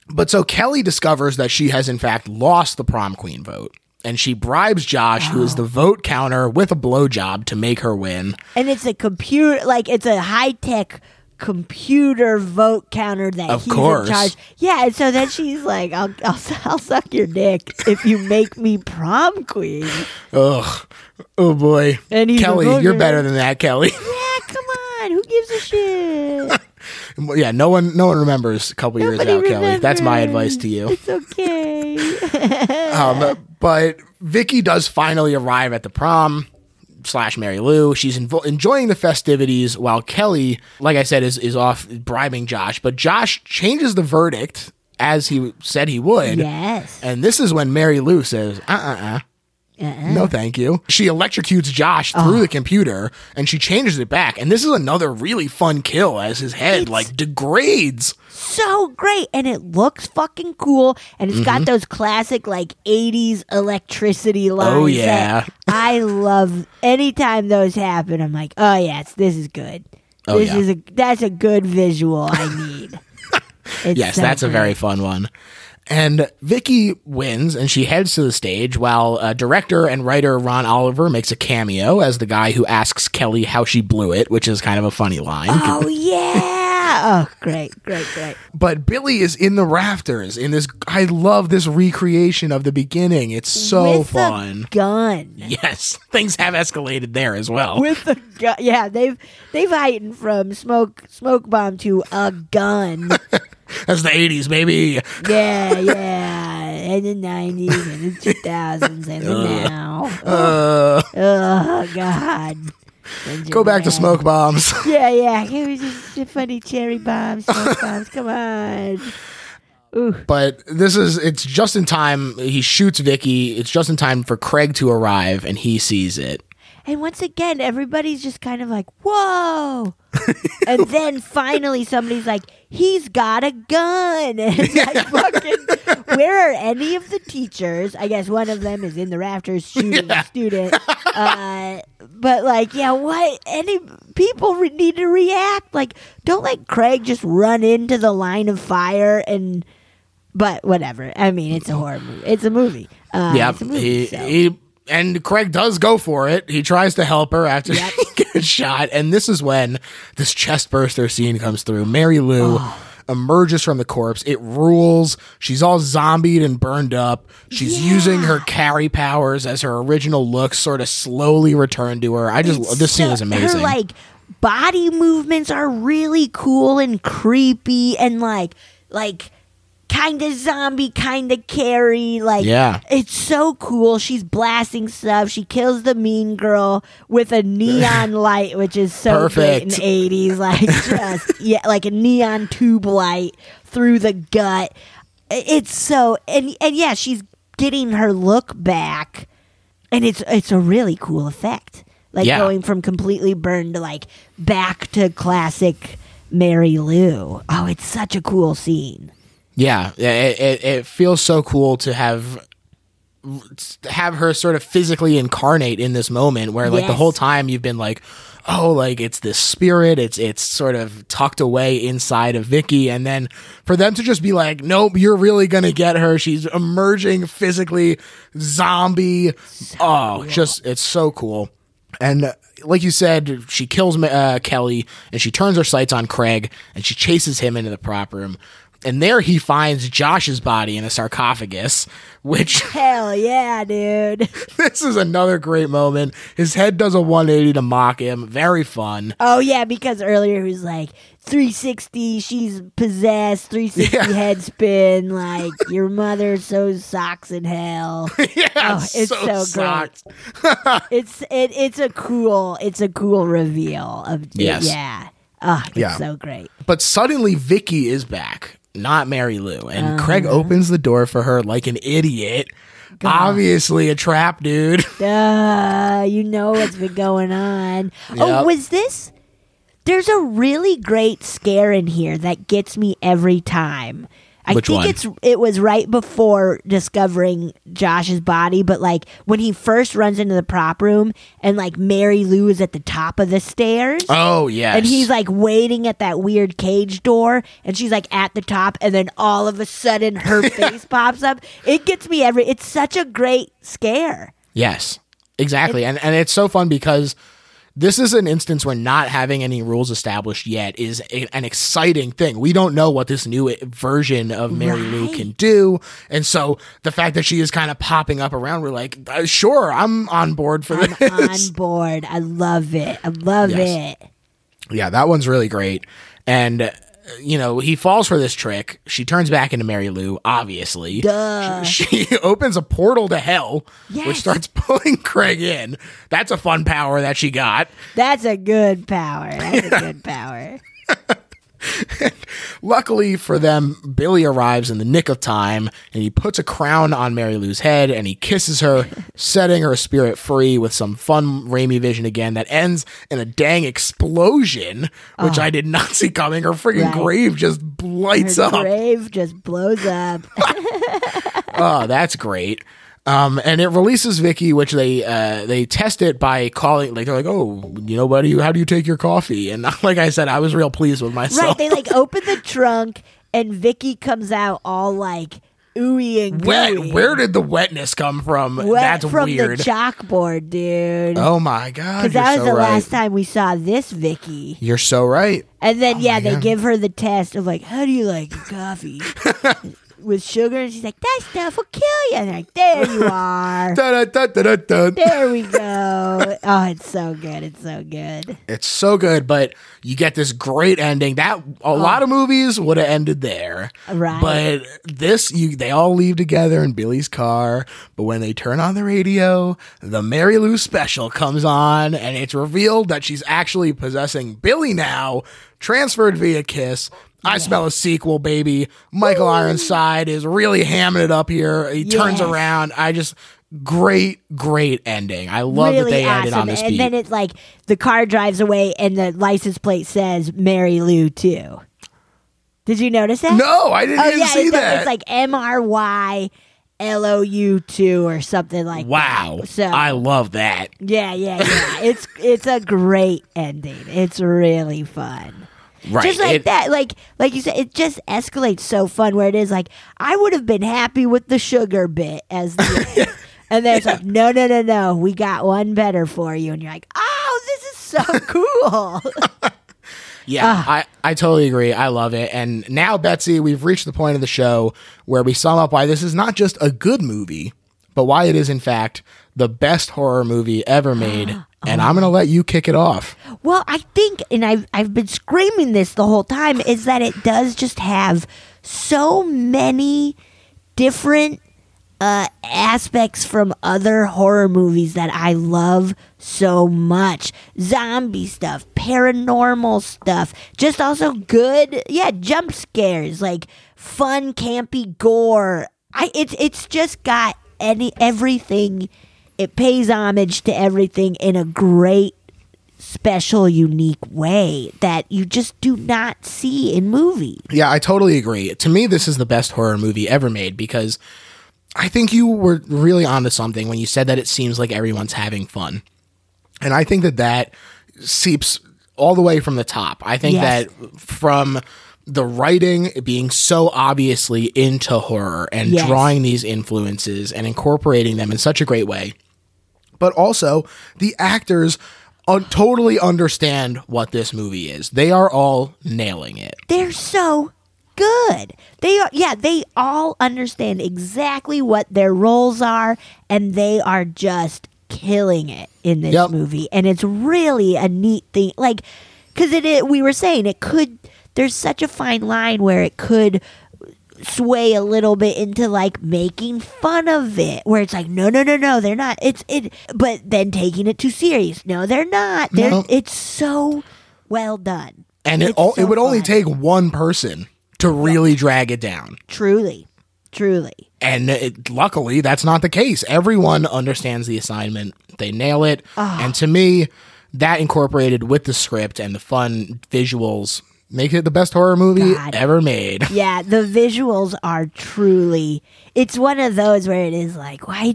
but so Kelly discovers that she has in fact lost the prom queen vote, and she bribes Josh, who is the vote counter, with a blowjob to make her win. And it's a computer, like it's a high tech computer vote counter that Of he's course. in charge. Yeah, and so then she's like, "I'll, I'll, I'll suck your dick if you make me prom queen." Ugh, oh boy, And he's Kelly, you're better than that, Kelly. [LAUGHS] Yeah, come on, who gives a shit? [LAUGHS] yeah, no one, no one remembers a couple years Nobody out, Kelly. That's my advice to you. It's okay. [LAUGHS] Um, but Vicky does finally arrive at the prom slash Mary Lou. She's invo- enjoying the festivities while Kelly, like I said, is is off bribing Josh. But Josh changes the verdict as he said he would. yes. And this is when Mary Lou says, "Uh, uh, uh, No, thank you. She electrocutes Josh through the computer and she changes it back. And this is another really fun kill as his head like degrades. so great and it looks fucking cool and it's Mm-hmm. got those classic like 80s electricity lines Oh, yeah. i love anytime those happen i'm like oh yes this is good Oh, this yeah. is a that's a good visual i need [LAUGHS] Yes, so that's a very fun one. And Vicky wins and she heads to the stage while uh, director and writer Ron Oliver makes a cameo as the guy who asks Kelly how she blew it, which is kind of a funny line. oh [LAUGHS] yeah oh great great great But Billy is in the rafters in this. I love this recreation of the beginning. It's so With fun. a gun Yes, [LAUGHS] things have escalated there as well. with the gun yeah they've they've heightened from smoke smoke bomb to a gun [LAUGHS] That's the 80s, baby. Yeah, yeah. And the nineties and the two thousands and the now. Uh, Oh God. go back to smoke bombs. [LAUGHS] Yeah, yeah. It was just funny cherry bombs, smoke [LAUGHS] bombs. Come on. Ooh. but this is it's just in time he shoots Vicky. It's just in time for Craig to arrive and he sees it. And once again, everybody's just kind of like, "Whoa!" and [LAUGHS] then finally, somebody's like, "He's got a gun!" [LAUGHS] And like, "Fucking, where are any of the teachers?" I guess one of them is in the rafters [LAUGHS] shooting a student. Uh, but like, yeah, what? Any people re- need to react? Like, don't let Craig just run into the line of fire and. But whatever. I mean, it's a horror movie. It's a movie. Uh, a movie, He, so. he and Craig does go for it. He tries to help her after Yep. she [LAUGHS] gets shot, and this is when this chest burster scene comes through. Mary Lou Oh. emerges from the corpse. It rules. She's all zombied and burned up. She's Yeah. using her Carrie powers as her original look sort of slowly return to her. I just It's this scene is amazing. Her like body movements are really cool and creepy and like like kind of zombie, kind of Carrie. Like Yeah. it's so cool. She's blasting stuff. She kills the mean girl with a neon [LAUGHS] light, which is so great in Perfect. eighties. Like [LAUGHS] just yeah, like a neon tube light through the gut. It's so and and yeah, she's getting her look back and it's it's a really cool effect. Like Yeah. going from completely burned to like back to classic Mary Lou. Oh, it's such a cool scene. Yeah, it, it, it feels so cool to have have her sort of physically incarnate in this moment where like the whole time you've been like oh like it's this spirit it's it's sort of tucked away inside of Vicky. And then for them to just be like nope you're really going to get her. She's emerging physically zombie. Oh just it's so cool. And uh, like you said, she kills uh, Kelly and she turns her sights on Craig and she chases him into the prop room. And there he finds Josh's body in a sarcophagus, which [LAUGHS] Hell yeah, dude. this is another great moment. His head does a 180 to mock him. Very fun. Oh yeah, because earlier he was like 360, she's possessed, 360 Yeah. head spin, like your mother sews socks in hell. [LAUGHS] yeah, Oh, it's so great. [LAUGHS] it's it it's a cool it's a cool reveal of Yes. yeah. Oh, it's Yeah. so great. But suddenly Vicky is back, not Mary Lou. And Uh-huh. Craig opens the door for her like an idiot. Obviously a trap, dude. [LAUGHS] Duh, you know what's been going on. Yep. Oh, was this? There's a really great scare in here that gets me every time. I Which think one? it's it was right before discovering Josh's body, but like when he first runs into the prop room and like Mary Lou is at the top of the stairs. Oh, yes. And he's like waiting at that weird cage door, and she's like at the top, and then all of a sudden her [LAUGHS] face pops up. It gets me every. It's such a great scare. Yes, exactly. and and it's so fun because this is an instance where not having any rules established yet is a, an exciting thing. We don't know what this new version of Mary Lou can do. And so the fact that she is kind of popping up around, we're like, uh, sure, I'm on board for I'm this. on board. I love it. I love Yes. it. Yeah, that one's really great. And, you know, he falls for this trick. She turns back into Mary Lou, obviously. Duh. She [LAUGHS] opens a portal to hell, which starts pulling Craig in. That's a fun power that she got. That's a good power. That's a good power. [LAUGHS] Luckily for them, Billy arrives in the nick of time and he puts a crown on Mary Lou's head and he kisses her, [LAUGHS] setting her spirit free with some fun Raimi vision again that ends in a dang explosion, which oh. I did not see coming. Her freaking Right. grave just lights Her up. grave just blows up. oh, [LAUGHS] that's great. Um, and it releases Vicky, which they uh, they test it by calling like they're like, oh, you know, buddy, how do you take your coffee? And [LAUGHS] like I said, I was real pleased with myself. right. They like [LAUGHS] open the trunk and Vicky comes out all like ooey and Wet. gooey. Where did the wetness come from? Wet That's from weird. the chalkboard, dude. oh my god, Because that was so the right. last time we saw this Vicky. You're so right. And then yeah, they Oh God. give her the test of like, how do you like coffee? [LAUGHS] With sugar, and she's like, that stuff will kill you. And they're like, there you [LAUGHS] are. Da, da, da, there we go. Oh, it's so good. It's so good. It's so good, but you get this great ending. That a oh. lot of movies would have ended there, Oh. Right. But this, you they all leave together in Billy's car. But when they turn on the radio, the Mary Lou special comes on, and it's revealed that she's actually possessing Billy now, transferred via kiss. I smell a sequel, baby. Michael Ironside is really hamming it up here. He turns around. I just great, great ending. I love really that they awesome. ended on this and beat. then it's like the car drives away and the license plate says Mary Lou too. Did you notice that? no, I didn't Oh even yeah, see it's, that. it's like M R Y L O U two or something like Wow. that. So I love that. yeah, yeah, yeah. it's it's a great ending. It's really fun. Right. Just like It- that, like like you said, it just escalates so fun. Where it is like, I would have been happy with the sugar bit as the, [LAUGHS] and then it's like, no, no, no, no, we got one better for you, and you're like, oh, this is so [LAUGHS] cool. Yeah, Ah. I, I totally agree. I love it. And now, Betsy, we've reached the point of the show where we sum up why this is not just a good movie, but why it is, in fact, the best horror movie ever made. [GASPS] and I'm going to let you kick it off. Well, I think, and I've I've been screaming this the whole time, is that it does just have so many different uh, aspects from other horror movies that I love so much. Zombie stuff, paranormal stuff, just also good, yeah, jump scares, like fun, campy gore. I it's it's just got any everything. It pays homage to everything in a great special, unique way that you just do not see in movies. Yeah, I totally agree. To me, this is the best horror movie ever made because I think you were really onto something when you said that it seems like everyone's having fun. And I think that that seeps all the way from the top. I think Yes. that from the writing being so obviously into horror and Yes. drawing these influences and incorporating them in such a great way, but also the actors un- totally understand what this movie is. They are all nailing it. They're so good. They are yeah, they all understand exactly what their roles are and they are just killing it in this Yep. movie. And it's really a neat thing like cuz it, it we were saying it could there's such a fine line where it could sway a little bit into like making fun of it where it's like no no no no they're not it's it but then taking it too serious no they're not they're No. it's so well done and it It's so it would only fun. take one person to really drag it down. truly truly And it, luckily, that's not the case. Everyone understands the assignment. They nail it. Ah. And to me, that incorporated with the script and the fun visuals make it the best horror movie God. ever made. [LAUGHS] Yeah, the visuals are truly. It's one of those where it is like, why,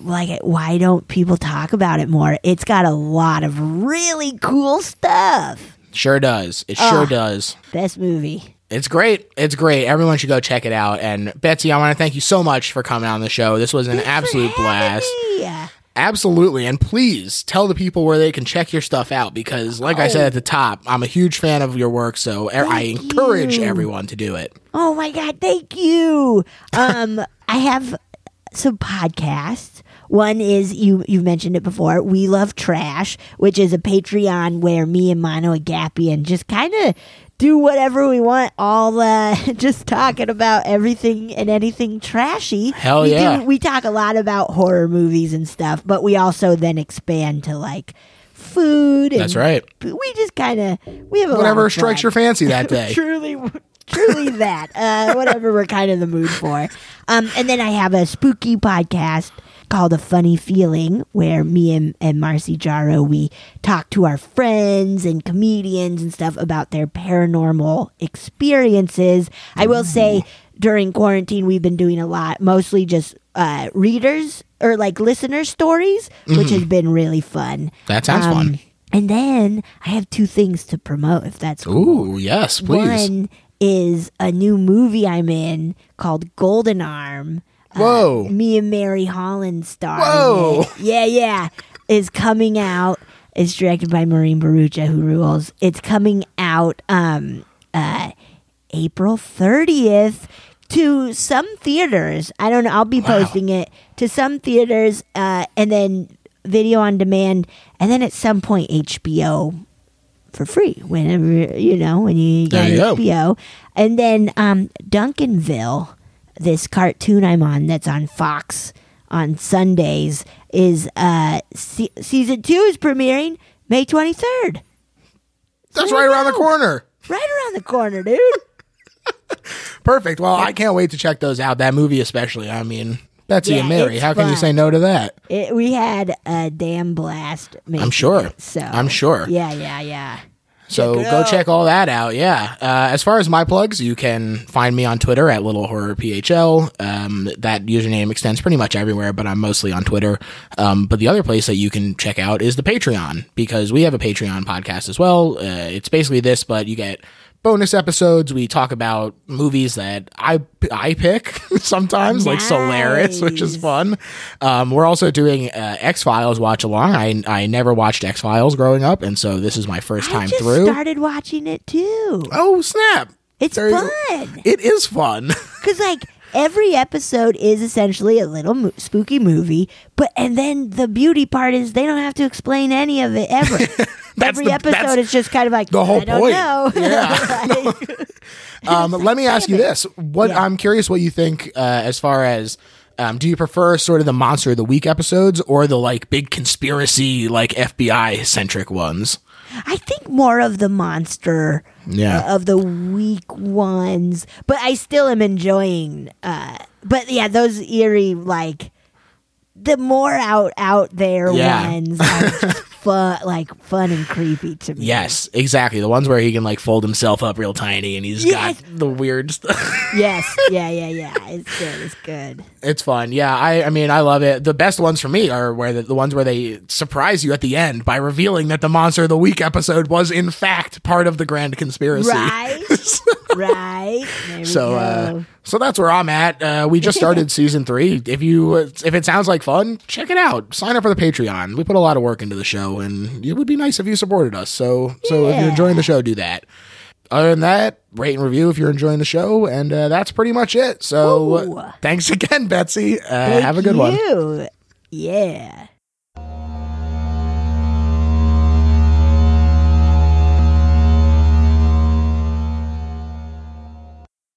like, why don't people talk about it more? It's got a lot of really cool stuff. Sure does. It sure does. Best movie. It's great. It's great. Everyone should go check it out. And Betsy, I want to thank you so much for coming on the show. This was an absolute blast. Yeah. Absolutely. And please tell the people where they can check your stuff out because, like I said at the top, I'm a huge fan of your work. So er- I encourage you. everyone to do it. Oh my god, thank you. Um, [LAUGHS] I have some podcasts. One is you you mentioned it before. We love trash, which is a Patreon where me and Mano Agapion just kind of do whatever we want. All uh, [LAUGHS] just talking about everything and anything trashy. Hell we yeah. Do, we talk a lot about horror movies and stuff, but we also then expand to like food. And That's right. We just kind of we have a lot Whatever strikes your fancy that [LAUGHS] day. truly truly that uh whatever we're kind of the mood for [LAUGHS] um and then i have a spooky podcast called a funny feeling where me and, and Marcy Jarreau we talk to our friends and comedians and stuff about their paranormal experiences i will say during quarantine we've been doing a lot mostly just uh readers or like listener stories which has been really fun That sounds Um, fun. and then i have two things to promote if that's cool Ooh, yes, please. one is a new movie I'm in called Golden Arm. Uh, Whoa. me and Mary Holland star. Whoa. Yeah, yeah. Is coming out. It's directed by Maureen Bharoocha, who rules. It's coming out um uh April 30th to some theaters. I don't know. I'll be posting it to some theaters uh, and then video on demand and then at some point HBO for free whenever you know when you get you go. HBO. And then um, Duncanville, this cartoon I'm on that's on Fox on Sundays, is uh, se- season two is premiering May 23rd. That's right around the corner. Right around the corner, dude. [LAUGHS] Perfect. Well, I can't wait to check those out. That movie, especially. I mean, Betsy Yeah, and Mary. it's How can you say no to that? It, we had a damn blast. I'm sure. It, so I'm sure. Yeah, yeah, yeah. So Check go out. check all that out. Yeah. Uh, as far as my plugs, you can find me on Twitter at Little Horror PHL. Um, that username extends pretty much everywhere, but I'm mostly on Twitter. Um, but the other place that you can check out is the Patreon because we have a Patreon podcast as well. Uh, it's basically this, but you get bonus episodes. We talk about movies that I I pick [LAUGHS] sometimes, like Solaris, which is fun. Um, we're also doing uh, X Files watch along. I I never watched X Files growing up, and so this is my first I time just through. started watching it too. Oh snap! It's There fun. It is fun. [LAUGHS] Because like every episode is essentially a little mo- spooky movie, but and then the beauty part is they don't have to explain any of it ever. [LAUGHS] every the- episode is just kind of like the whole I don't point. know. Yeah. [LAUGHS] Like, [LAUGHS] Um, let me ask you it. this: What Yeah. I'm curious what you think uh, as far as. Um, do you prefer sort of the monster of the week episodes or the like big conspiracy like FBI centric ones? I think more of the monster Yeah. uh, of the weak ones, but I still am enjoying. Uh, but yeah, those eerie like the more out out there Yeah. ones [LAUGHS] fun, like fun and creepy to me. Yes, exactly. The ones where he can like fold himself up real tiny and he's Yes. got the weird stuff. [LAUGHS] Yes. Yeah. Yeah. Yeah. It's good. It's good. It's fun. Yeah, I I mean, I love it. The best ones for me are where the, the ones where they surprise you at the end by revealing that the monster of the week episode was in fact part of the grand conspiracy. Right. [LAUGHS] [LAUGHS] right. So uh so that's where I'm at. Uh we just started [LAUGHS] season 3. If you if it sounds like fun, check it out. Sign up for the Patreon. We put a lot of work into the show and it would be nice if you supported us. So so if you're enjoying the show, do that. Other than that, rate and review if you're enjoying the show, and uh, that's pretty much it. So, Ooh. thanks [LAUGHS] again, Betsy. Uh, have a good one. you. Yeah.